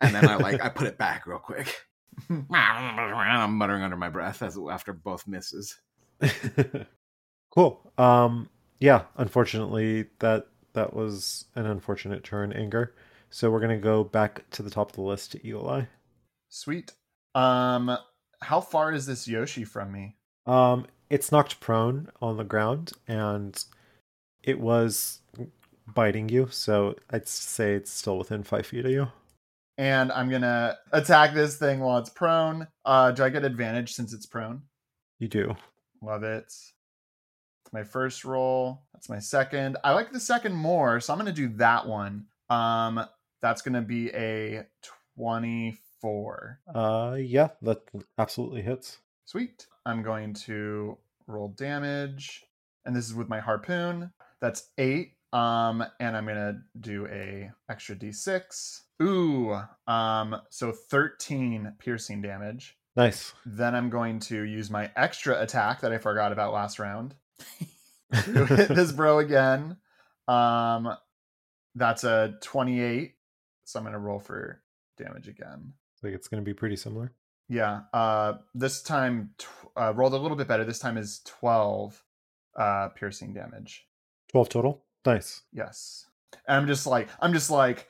and then i like i put it back real quick (laughs) i'm muttering under my breath as after both misses (laughs) cool. Um, yeah, unfortunately, that that was an unfortunate turn, Angar. So we're gonna go back to the top of the list to Eli. Sweet. Um, how far is this Yoshi from me? Um, it's knocked prone on the ground, and it was biting you. So I'd say it's still within five feet of you. And I'm gonna attack this thing while it's prone. Uh, do I get advantage since it's prone? You do. Love it. It's my first roll. That's my second. I like the second more, so I'm gonna do that one. Um, that's gonna be a 24. Uh, yeah, that absolutely hits. Sweet. I'm going to roll damage, and this is with my harpoon. That's eight. Um, and I'm gonna do a extra d6. Ooh, um, so 13 piercing damage. Nice. Then I'm going to use my extra attack that I forgot about last round. (laughs) hit this (laughs) bro again. Um, that's a 28. So I'm gonna roll for damage again. Like it's gonna be pretty similar. Yeah. Uh, this time tw- uh, rolled a little bit better. This time is 12 uh, piercing damage. Twelve total. Nice. Yes. And I'm just like I'm just like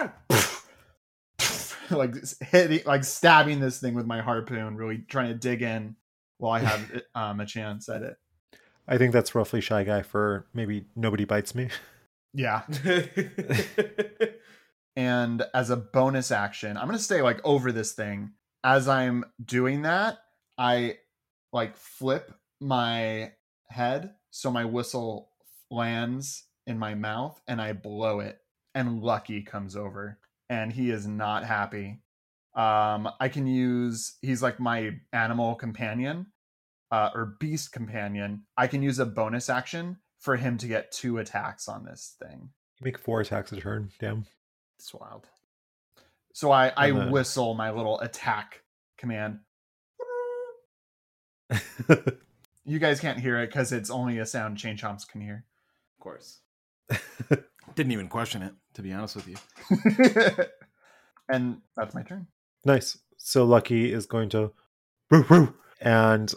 (laughs) like hitting like stabbing this thing with my harpoon, really trying to dig in while I have (laughs) um, a chance at it. I think that's roughly shy guy for maybe nobody bites me. Yeah. (laughs) And as a bonus action, I'm gonna stay like over this thing. As I'm doing that, I like flip my head so my whistle lands in my mouth and I blow it. And Lucky comes over and he is not happy. Um, I can use he's like my animal companion uh, or beast companion. I can use a bonus action for him to get two attacks on this thing. You Make four attacks a turn. Damn. It's wild. So I, I then- whistle my little attack command. (laughs) You guys can't hear it because it's only a sound Chain Chomps can hear. of course didn't even question it to be honest with you (laughs) and that's my turn. Nice. So Lucky is going to "Roo, roo," and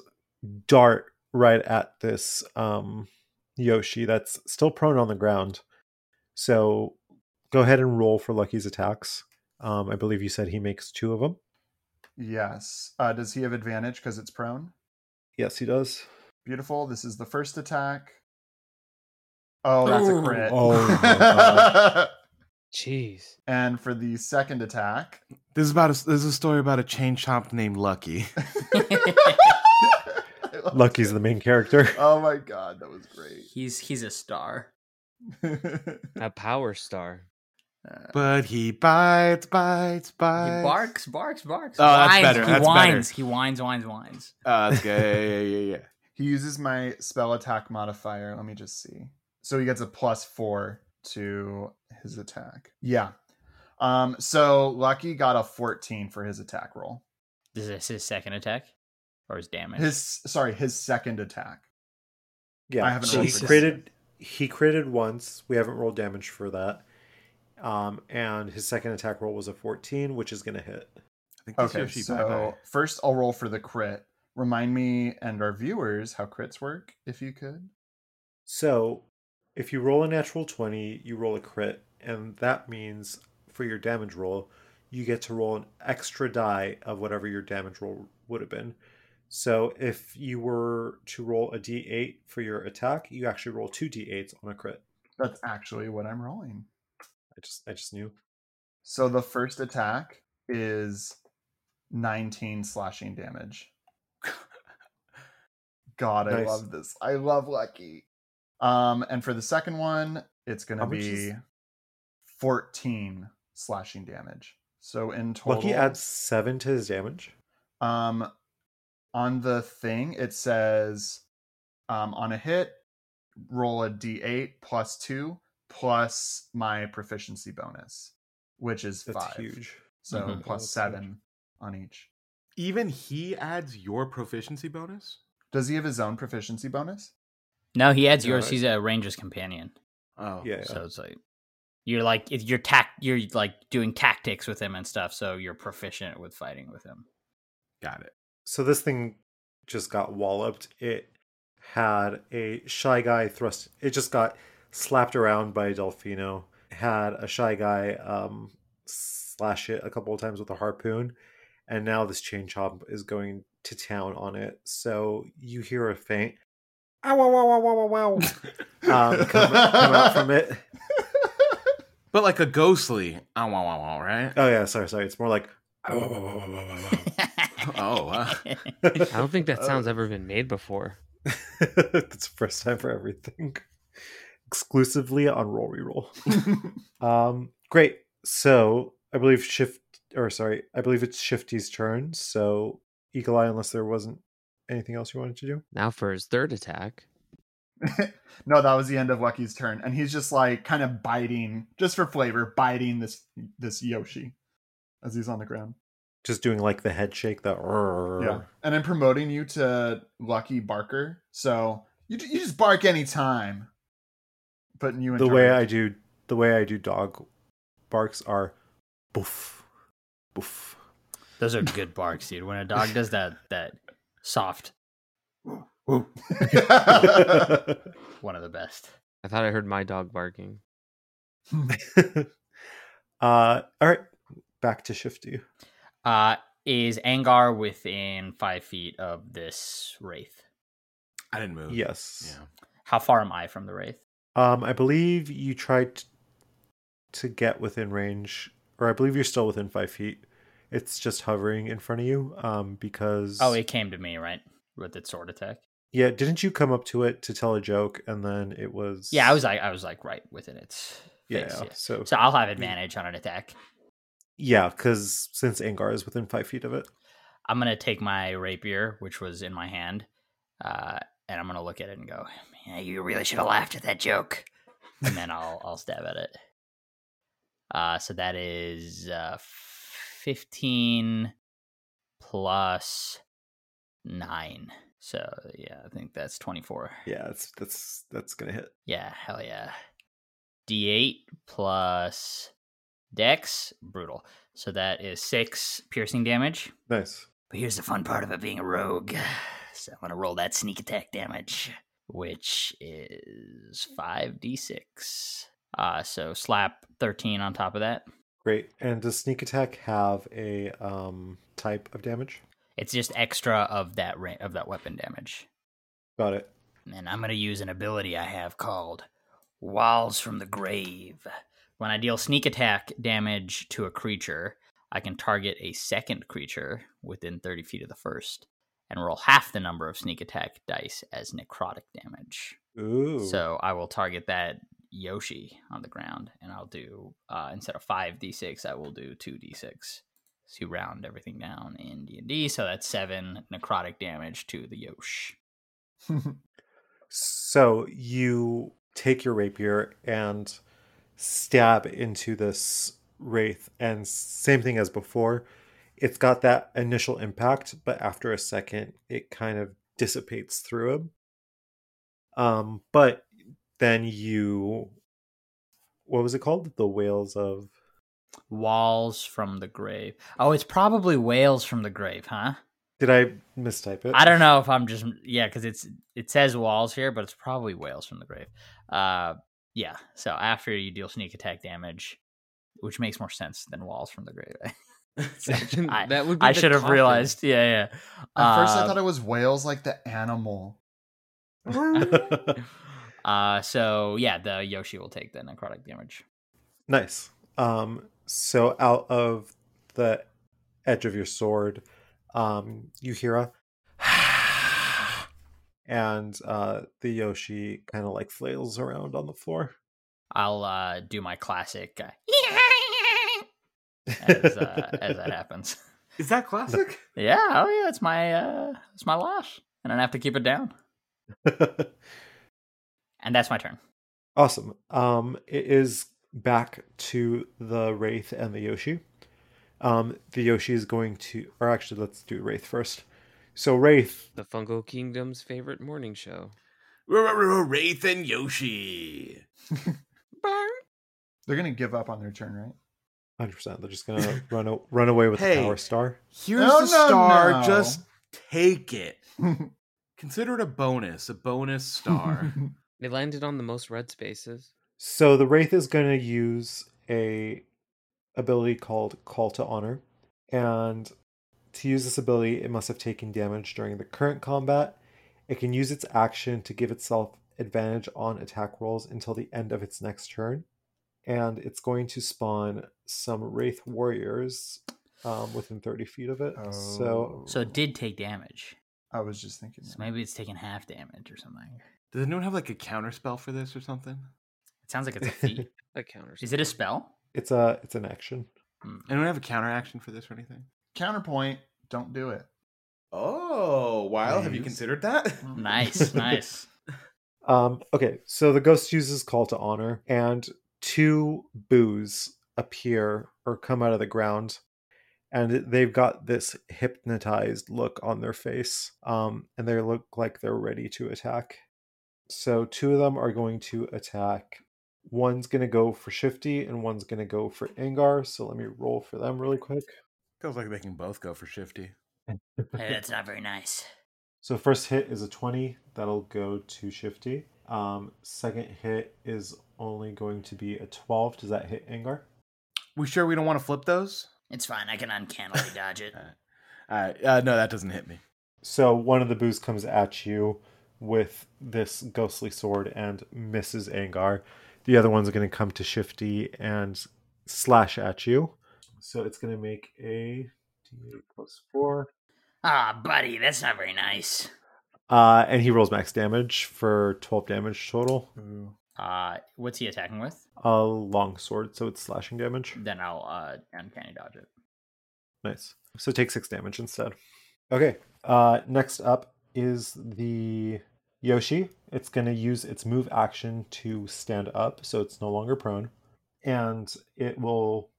dart right at this um, Yoshi that's still prone on the ground. So go ahead and roll for Lucky's attacks. Um, I believe you said he makes two of them. Yes. Uh, does he have advantage because it's prone? Yes, he does. Beautiful. This is the first attack. Oh, that's a crit. Oh. (laughs) Jeez. and for the second attack, This is about a, this is a story about a chain chomp named Lucky. (laughs) Lucky's the main character. (laughs) Oh my god, that was great. he's he's a star. A power star. But he bites, bites, bites. he barks, barks, barks. Oh, that's better, He that's better. whines. He whines, whines, whines. Uh, that's good. Yeah, yeah, yeah, yeah. he uses my spell attack modifier. Let me just see. So he gets a plus four to his attack. Yeah. Um, so Lucky got a 14 for his attack roll. Is this his second attack or his damage? His sorry, his second attack. Yeah, I haven't so he created he created once. We haven't rolled damage for that. Um, and his second attack roll was a 14, which is going to hit. I think Okay, so bye-bye. first I'll roll for the crit. Remind me and our viewers how crits work, if you could. So, if you roll a natural 20, you roll a crit, and that means for your damage roll, you get to roll an extra die of whatever your damage roll would have been. So, if you were to roll a d8 for your attack, you actually roll two d8s on a crit. That's actually what I'm rolling. I just I just knew. So the first attack is 19 slashing damage. (laughs) God, I Nice. love this. I love Lucky. Um, and for the second one, it's gonna be is- 14 slashing damage. So in total, Lucky adds 7 to his damage. um, on the thing it says, um, on a hit, roll a d8 plus two plus my proficiency bonus, which is That's five. huge. So Mhm. plus that's huge. seven on each. Even he adds your proficiency bonus. Does he have his own proficiency bonus? No, he adds yours. I- He's a ranger's companion. Oh, Yeah. So it's like you're like you're tac you're like doing tactics with him and stuff, so you're proficient with fighting with him. got it. So this thing just got walloped. It had a shy guy thrust. It just got slapped around by a Delfino. Had a shy guy um, slash it a couple of times with a harpoon, and now this chain chomp is going to town on it. So you hear a faint "ow wow wow wow wow wow" um, come, come out from it. But like a ghostly. Oh, wow, wow, wow, right? Oh yeah, sorry, sorry. It's more like Oh, wow. I don't think that sound's ever been made before. That's the first time for everything. Exclusively on roll reroll. um great. So I believe shift or sorry, I believe it's Shifty's turn. So Eagle Eye, unless there wasn't anything else you wanted to do. Now for his third attack. (laughs) no, that was the end of Lucky's turn, and he's just like kind of biting, just for flavor, biting this this Yoshi as he's on the ground. Just doing like the head shake, the Yeah, and I'm promoting you to Lucky Barker, so you you just bark anytime. Putting you in the way charge. I do the way I do dog barks are boof boof. Those are good barks, dude. When a dog does that that soft (laughs) one of the best. I thought I heard my dog barking. (laughs) uh all right. Back to Shifty. Uh is Angar within five feet of this wraith? I didn't move. Yes. Yeah. How far am I from the wraith? Um, I believe you tried t- to get within range, or I believe you're still within five feet. It's just hovering in front of you. Um, because Oh, it came to me, right? With its sword attack. yeah, didn't you come up to it to tell a joke, and then it was Yeah, I was like I was like right within its yeah. face. yeah. So So I'll have advantage on an attack. yeah, because since Angar is within five feet of it, I'm gonna take my rapier, which was in my hand, uh, and I'm gonna look at it and go, "Yeah, you really should have laughed at that joke." And then I'll I'll stab at it. Uh, so that is uh, 15 plus nine. So yeah, I think that's 24. yeah, it's that's that's gonna hit. Yeah, hell yeah. D8 plus Dex, brutal. So that is six piercing damage. Nice. But here's the fun part of it being a rogue. (sighs) So I'm gonna roll that sneak attack damage, which is five d six. Uh, so slap thirteen on top of that. Great. And does sneak attack have a um, type of damage? It's just extra of that ra- of that weapon damage. Got it. And I'm going to use an ability I have called Walls from the Grave. When I deal sneak attack damage to a creature, I can target a second creature within 30 feet of the first and roll half the number of sneak attack dice as necrotic damage. Ooh. So I will target that Yoshi on the ground and I'll do, uh, instead of 5d6, I will do 2d6 to round everything down in D&D. So that's 7 necrotic damage to the Yosh. (laughs) So you take your rapier and stab into this wraith, and same thing as before. It's got that initial impact, but after a second, it kind of dissipates through him. Um, but then you, what was it called? The whales of. Walls from the grave. Oh, it's probably whales from the grave, huh? Did I mistype it? I don't know if I'm just yeah, because it's it says walls here, but it's probably whales from the grave. Uh, yeah. So after you deal sneak attack damage, which makes more sense than walls from the grave. (laughs) (laughs) I, that would be I should have realized. Yeah, yeah. At first, I Uh, thought it was whales, like the animal. (laughs) uh, so yeah, the Yoshi will take the necrotic damage. Nice. Um, so out of the edge of your sword, um, you hear a (sighs) and uh, the Yoshi kind of like flails around on the floor. I'll uh, do my classic uh, (laughs) as uh, as that happens. Is that classic? (laughs) Yeah, oh yeah, it's my uh, it's my lash, and I have to keep it down. (laughs) And that's my turn. awesome. Um, it is back to the Wraith and the Yoshi. Um, the Yoshi is going to, or actually, let's do Wraith first. So Wraith, The Fungo Kingdom's favorite morning show. Wraith and Yoshi. (laughs) They're gonna give up on their turn, right? hundred percent, they're just gonna (laughs) run a- run away with Hey. the Power Star. Here's No, the no, star. no. Just take it. (laughs) Consider it a bonus, a bonus star. They landed on the most red spaces. So the Wraith is going to use a ability called Call to Honor, and to use this ability, it must have taken damage during the current combat. It can use its action to give itself advantage on attack rolls until the end of its next turn, and it's going to spawn some Wraith warriors um, within thirty feet of it. So So it did take damage. I was just thinking. So maybe it's taking half damage or something. Does anyone have like a counter spell for this or something? It sounds like it's a (laughs) feat. A counter. Is it a spell? it's a it's an action. Hmm. Anyone have a counter action for this or anything? Counterpoint. Don't do it. Oh, Wild, have you considered that? (laughs) (laughs) Nice, nice. Um, okay, so the ghost uses call to honor, and two boos appear or come out of the ground, and they've got this hypnotized look on their face, um, and they look like they're ready to attack. So two of them are going to attack. One's going to go for Shifty, and one's going to go for Angar. So let me roll for them really quick. Feels like they can both go for Shifty. Hey, (laughs) that's not very nice. So first hit is a 20. That'll go to Shifty. Um, second hit is only going to be a 12. Does that hit Angar? We sure we don't want to flip those? It's fine. I can uncannily dodge it. (laughs) All right. Uh, no, that doesn't hit me. So one of the boos comes at you with this ghostly sword and misses Angar. The other one's going to come to Shifty and slash at you. So it's going to make a d8 plus 4. Ah, buddy, that's not very nice. Uh, and he rolls max damage for 12 damage total. Ooh. Uh, what's he attacking with? A long sword, so it's slashing damage. Then I'll uh uncanny dodge it. Nice. So take six damage instead. Okay. Uh, next up is the Yoshi. It's going to use its move action to stand up, so it's no longer prone. And it will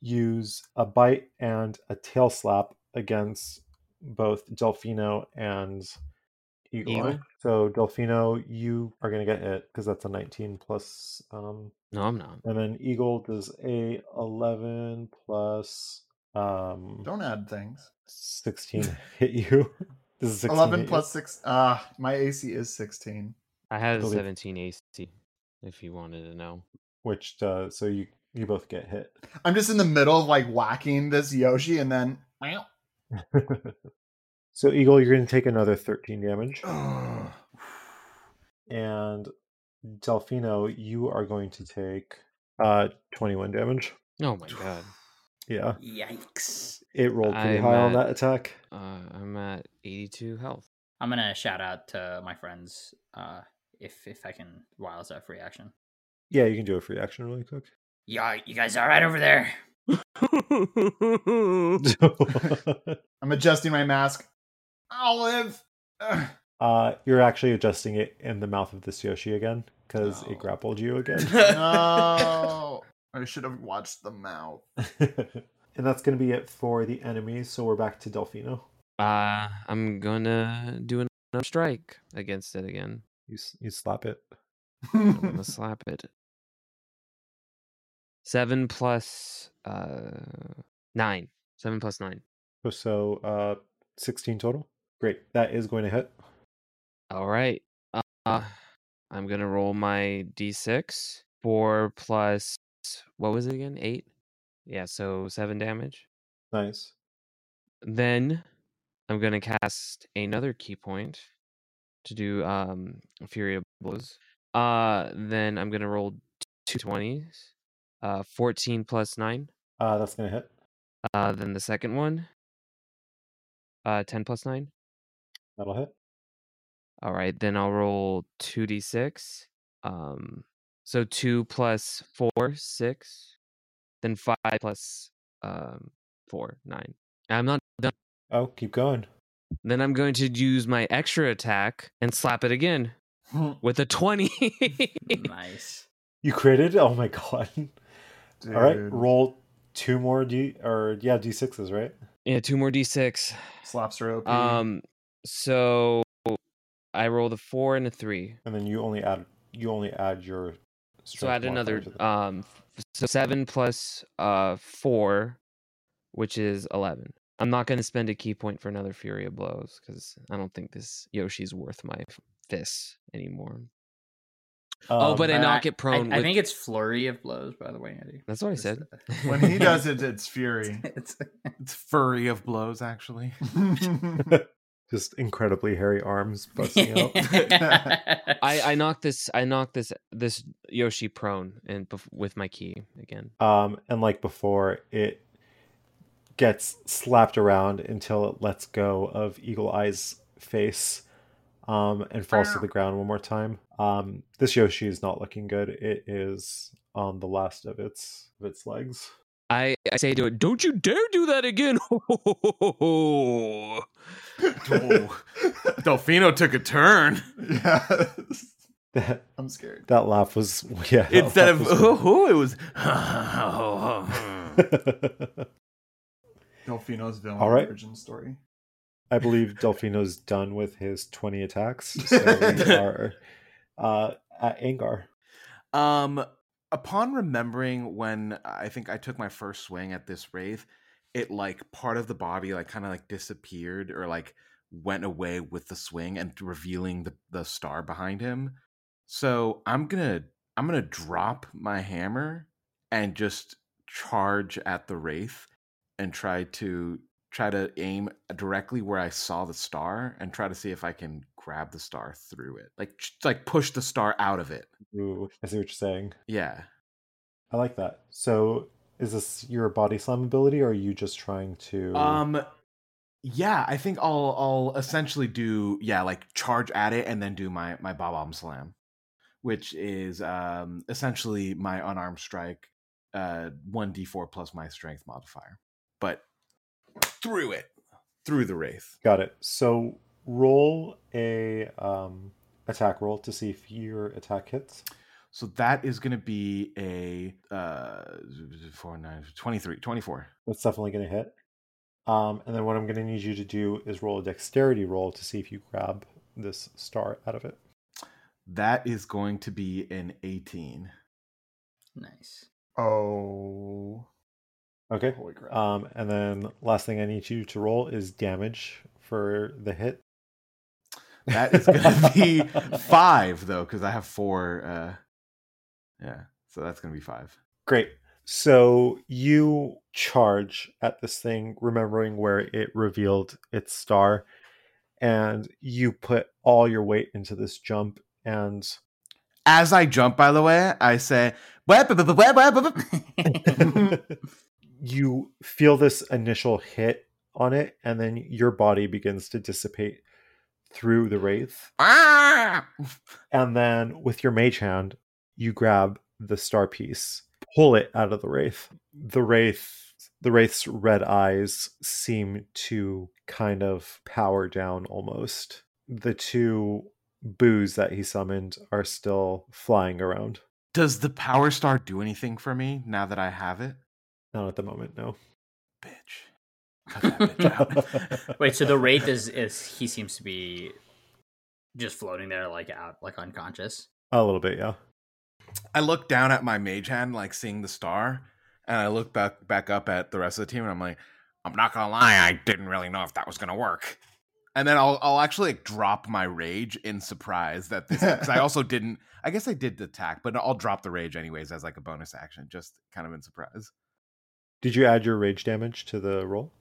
use a bite and a tail slap against both Delfino and Eagle. Eagle? So Delfino, you are going to get hit because that's a 19 plus. Um, No, I'm not. and then Eagle does a 11 plus um, Don't add things. 16 hit you. (laughs) This is 16 11 hit plus 6. Ah, my AC is 16. I had a 17 AC. If you wanted to know. which uh, so you you both get hit. I'm just in the middle of like whacking this Yoshi and then. (laughs) so Eagle, you're going to take another 13 damage, (sighs) (sighs) and Delfino, you are going to take uh 21 damage. Oh my god. Yeah, Yikes. it rolled pretty I'm high on that attack. Uh, I'm at 82 health. I'm gonna shout out to my friends uh, if if I can while it's a free action. Yeah, you can do a free action really quick. Yeah, you guys all right over there? (laughs) (laughs) (laughs) I'm adjusting my mask. Olive! Ugh. (sighs) uh, you're actually adjusting it in the mouth of this Yoshi again because No. it grappled you again. no! I should have watched the mouth. (laughs) and that's going to be it for the enemies. So we're back to Delfino. uh, I'm gonna do another strike against it again. You you slap it. I'm gonna (laughs) slap it. Seven plus uh nine. Seven plus nine. So uh, 16 total. Great, that is going to hit. All right. Uh, I'm gonna roll my d6. Four plus what was it again? Eight. Yeah, so seven damage. Nice. Then I'm gonna cast another ki point to do um Fury of Blows. Uh, then I'm gonna roll two twenties. Uh, fourteen plus nine. Uh, that's going to hit. Uh, then the second one. Uh, ten plus nine. That'll hit. All right, then I'll roll two d six. Um, so two plus four, six. Then five plus um four, nine. I'm not done. Oh, keep going. Then I'm going to use my extra attack and slap it again (laughs) with a twenty. (laughs) nice. You critted? Oh my god. Dude. (laughs) All right, roll two more D or yeah, D6s, right? yeah, two more d six. Slaps are OP. Um, so I rolled a four and a three. And then you only add you only add your So add strength another um so seven plus uh four, which is eleven. I'm not gonna spend a ki point for another Fury of Blows because I don't think this Yoshi's worth my f- fists anymore. oh, Um, but I knock it prone. I with- think it's flurry of blows. By the way, Andy. that's what I said. uh, (laughs) when he does it, it's (laughs) Fury. it's It's furry of blows, actually. (laughs) just incredibly hairy arms (laughs) busting out. (laughs) I I knocked this I knocked this this Yoshi prone and bef- with my ki again. Um, and like before, it gets slapped around until it lets go of Eagle Eye's face, um, and falls to the ground one more time. Um, this Yoshi is not looking good. It is on the last of its of its legs. I I say to it, don't you dare do that again. (laughs) Oh, (laughs) Delfino took a turn. yes. (laughs) That I'm scared. that laugh was yeah. Instead of was- oh, it was. Delfino's villain All right. origin story. I believe Delfino's done with his twenty attacks, so we are uh, at Angar. Um, upon remembering when I think I took my first swing at this wraith, it like part of the body like kind of like disappeared or like went away with the swing and revealing the the star behind him. So I'm gonna I'm gonna drop my hammer and just charge at the wraith and try to try to aim directly where I saw the star and try to see if I can grab the star through it, like like push the star out of it. Ooh, I see what you're saying. Yeah. I like that. So, is this your body slam ability, or are you just trying to? Um yeah, I think I'll I'll essentially do yeah, like charge at it and then do my my Bob-omb slam, which is um essentially my unarmed strike uh 1d4 plus my strength modifier. But through it, through the wraith. Got it. So, roll a um attack roll to see if your attack hits. So that is going to be a uh 4 9 23 24. That's definitely going to hit. Um, and then what I'm going to need you to do is roll a dexterity roll to see if you grab this star out of it. That is going to be an 18. nice. Oh. Okay. Holy crap. Um, and then last thing I need you to roll is damage for the hit. That is gonna (laughs) be five though, because I have four. Uh, yeah, so that's gonna be five. Great. So you charge at this thing, remembering where it revealed its star, and you put all your weight into this jump. And As I jump, by the way, I say, You feel this initial hit on it, and then your body begins to dissipate through the wraith. Ah! And then with your mage hand, you grab the star piece, pull it out of the wraith. The wraith the wraith's red eyes seem to kind of power down almost. The two boos that he summoned are still flying around. Does the power star do anything for me now that I have it? Not at the moment, no. Bitch. Cut that bitch out. (laughs) Wait, so the wraith is is he seems to be just floating there, like out, like unconscious. A little bit, yeah. I look down at my mage hand, like seeing the star, and I look back back up at the rest of the team, and I'm like, I'm not gonna lie, I didn't really know if that was gonna work. And then I'll I'll actually like drop my rage in surprise that this because I also (laughs) didn't. I guess I did attack, but I'll drop the rage anyways as like a bonus action, just kind of in surprise. Did you add your rage damage to the roll?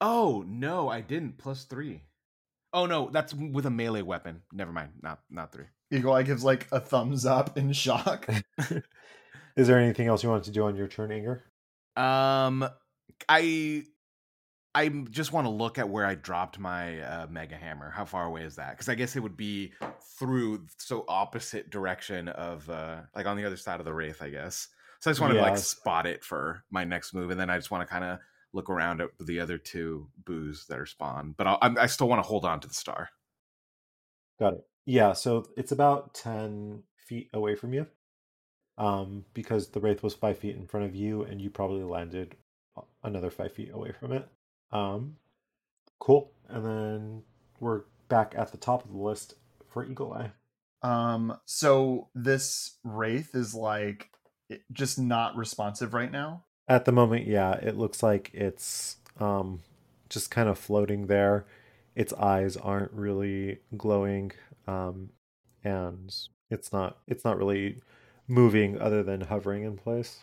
Oh no, I didn't. Plus three. Oh no, that's with a melee weapon. Never mind. Not not three. Eagle Eye gives like a thumbs up in shock. (laughs) Is there anything else you want to do on your turn, Angar? Um, I I just want to look at where I dropped my uh, mega hammer. How far away is that? Because I guess it would be through so opposite direction of uh like on the other side of the wraith. I guess. So I just want to like spot it for my next move, and then I just want to kind of look around at the other two boos that are spawned. But I'll, I'm, I still want to hold on to the star. Got it. Yeah, so it's about 10 feet away from you. Um, because the Wraith was five feet in front of you, and you probably landed another five feet away from it. Um, cool. And then we're back at the top of the list for Eagle Eye. Um, so this wraith is like it- just not responsive right now. At the moment, yeah, it looks like it's um just kind of floating there. Its eyes aren't really glowing, um, and it's not it's not really moving other than hovering in place.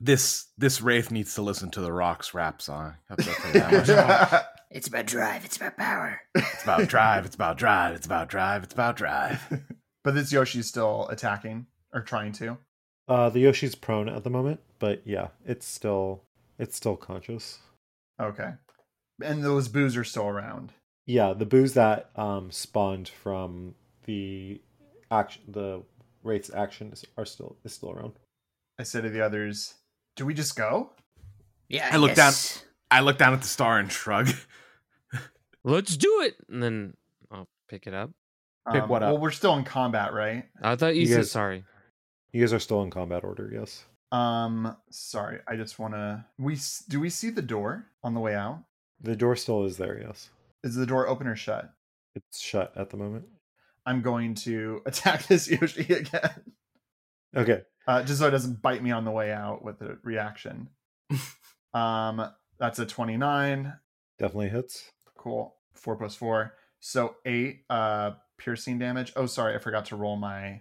This this wraith needs to listen to the Rocks rap song. That's what I'll tell you that much. (laughs) It's about drive. It's about power. It's about drive. It's about drive. It's about drive. It's about drive. (laughs) but this Yoshi's still attacking or trying to. Uh, the Yoshi's prone at the moment, but yeah, it's still it's still conscious. Okay. And those boos are still around. Yeah, the boos that um spawned from the action, the Wraith's actions are still is still around. I said to the others, "Do we just go?" Yeah. I look down- I look down at the star and shrug. (laughs) Let's do it. And then I'll pick it up. Pick what up? Um, Well, we're still in combat, right? I thought you, You said guys- sorry. You guys are still in combat order, yes. Um, sorry, I just want to. We do we see the door on the way out? The door still is there, yes. Is the door open or shut? It's shut at the moment. I'm going to (laughs) attack this Yoshi again, Okay. uh, just so it doesn't bite me on the way out with a reaction. (laughs) um, that's a 29. Definitely hits. Cool. Four plus four, so eight uh piercing damage. Oh, sorry, I forgot to roll my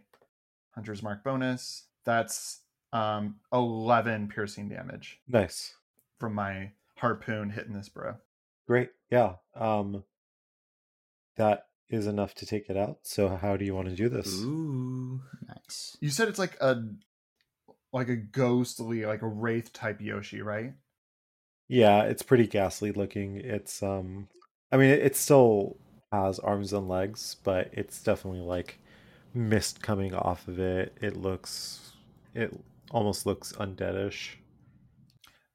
hunter's mark bonus. That's um 11 piercing damage Nice. from my harpoon hitting this bro. Great. Yeah. Um that is enough to take it out. So how do you want to do this? Ooh. Nice. You said it's like a like a ghostly, like a wraith type Yoshi, right? Yeah, it's pretty ghastly looking. It's um I mean it, it still has arms and legs, but it's definitely like mist coming off of it. It looks it almost looks undeadish.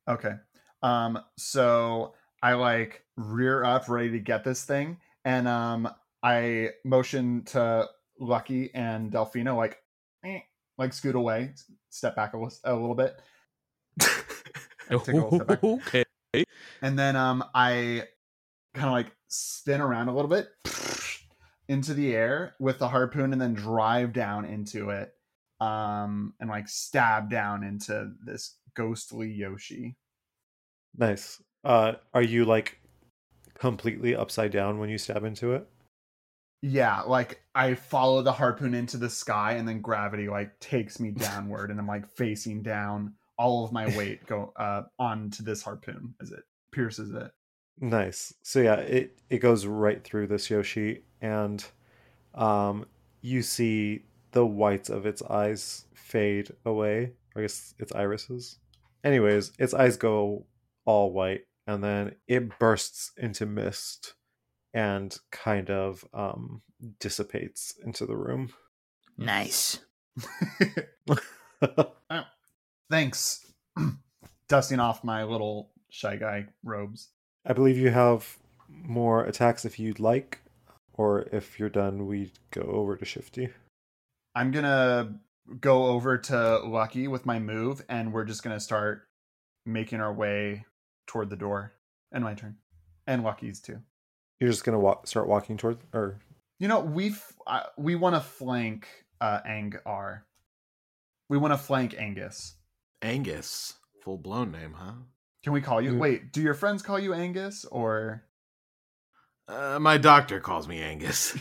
Okay. Um, so I like rear up, ready to get this thing, and um, I motion to Lucky and Delfino, like, eh, like scoot away, step back a, lis- a little bit, (laughs) a little okay. and then um, I kind of like spin around a little bit into the air with the harpoon, and then drive down into it, um, and like stab down into this ghostly Yoshi. Nice. Uh are you like completely upside down when you stab into it? Yeah, like I follow the harpoon into the sky and then gravity like takes me downward and I'm like facing down all of my (laughs) weight go uh onto this harpoon as it pierces it. Nice. So yeah, it it goes right through this Yoshi, and um, you see the whites of its eyes fade away. I guess its irises. Anyways, its eyes go all white, and then it bursts into mist and kind of um, dissipates into the room. Nice. (laughs) Thanks. (clears throat) Dusting off my little shy guy robes. I believe you have more attacks if you'd like, or if you're done, we go over to Shifty. I'm gonna go over to Lucky with my move, and we're just gonna start making our way toward the door. And my turn, and Lucky's too. You're just gonna walk, start walking toward, or You know, we f- uh, we want to flank uh, Angar. We want to flank Angus. Angus, full blown name, huh? Can we call you? Mm. Wait, do your friends call you Angus or? Uh, my doctor calls me Angus.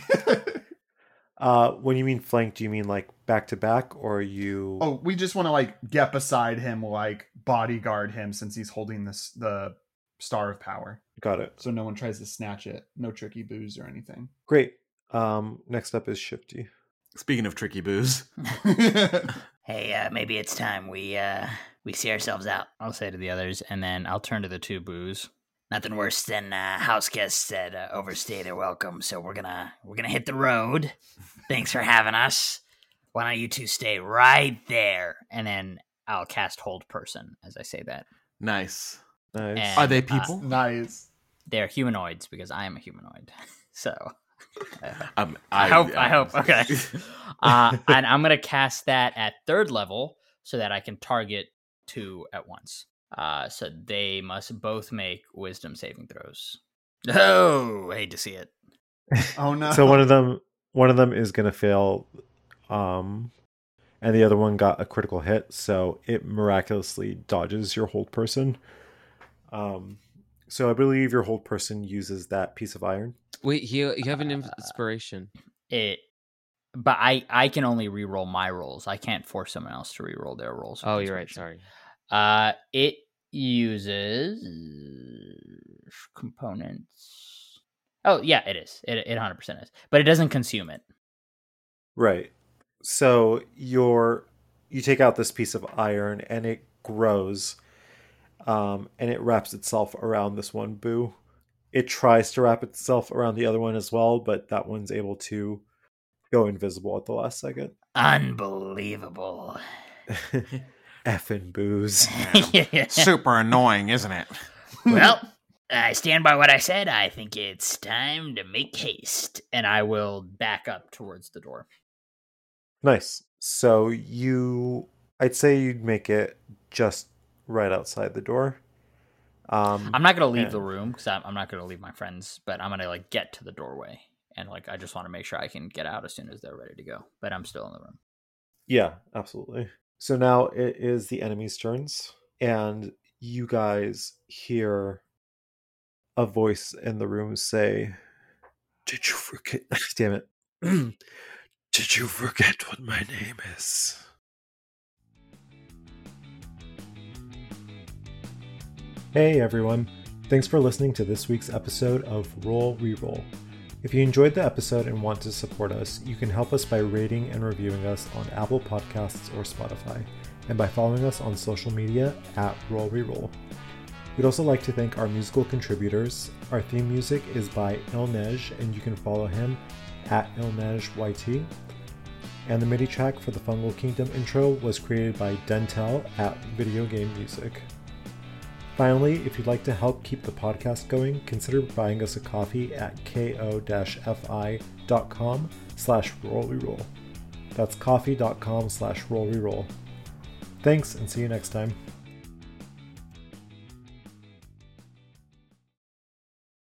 (laughs) uh, when you mean flank, do you mean like back to back, or you? oh, we just want to like get beside him, like bodyguard him, since he's holding this the star of power, got it. so no one tries to snatch it. No tricky boos or anything. Great. Um, next up is Shifty. Speaking of tricky boos, (laughs) Hey, uh, maybe it's time we uh we see ourselves out. I'll say to the others, and then I'll turn to the two boos. Nothing worse than uh, house guests that uh, overstay their welcome. So we're gonna we're gonna hit the road. (laughs) Thanks for having us. Why don't you two stay right there? And then I'll cast hold person as I say that. nice. Nice. And, Are they uh, people? nice. they're humanoids because I am a humanoid. (laughs) So uh, Um, I, hope. I hope. Okay. (laughs) uh, and I'm gonna cast that at third level so that I can target two at once. Uh, so they must both make wisdom saving throws. (laughs) Oh, hate to see it. Oh (laughs) no. so one of them, one of them is gonna fail, um, and the other one got a critical hit, so it miraculously dodges your hold person. Um, so I believe your hold person uses that piece of iron. Wait, you you have an inspiration. It, but I I can only re-roll my rolls. I can't force someone else to re-roll their rolls. Oh, you're right. Sorry. Uh, it uses components. Oh yeah, it is. It it hundred percent is, but it doesn't consume it. Right. So your you take out this piece of iron and it grows um, and it wraps itself around this one boo. It tries to wrap itself around the other one as well, but that one's able to go invisible at the last second. Unbelievable. (laughs) Effing boos. (laughs) (laughs) Super annoying, isn't it? well, I stand by what I said. I think it's time to make haste. and I will back up towards the door. Nice. So you, I'd say you'd make it just right outside the door. Um, I'm not gonna leave the room because I'm, I'm not gonna leave my friends, but I'm gonna like get to the doorway and like I just want to make sure I can get out as soon as they're ready to go. But I'm still in the room. Yeah, absolutely. So now it is the enemy's turns, and you guys hear a voice in the room say, Did you forget? (laughs) Ah, damn it. (clears throat) Did you forget what my name is? Hey everyone, thanks for listening to this week's episode of Roll Reroll. If you enjoyed the episode and want to support us, you can help us by rating and reviewing us on Apple Podcasts or Spotify, and by following us on social media at Roll Reroll. We'd also like to thank our musical contributors. Our theme music is by Ilnej, and you can follow him at IlnejYT. And the MIDI track for the Fungal Kingdom intro was created by Dentel at Video Game Music. Finally, if you'd like to help keep the podcast going, consider buying us a coffee at ko-fi.com slash rollreroll. That's ko-fi.com slash rollreroll. Thanks, and see you next time.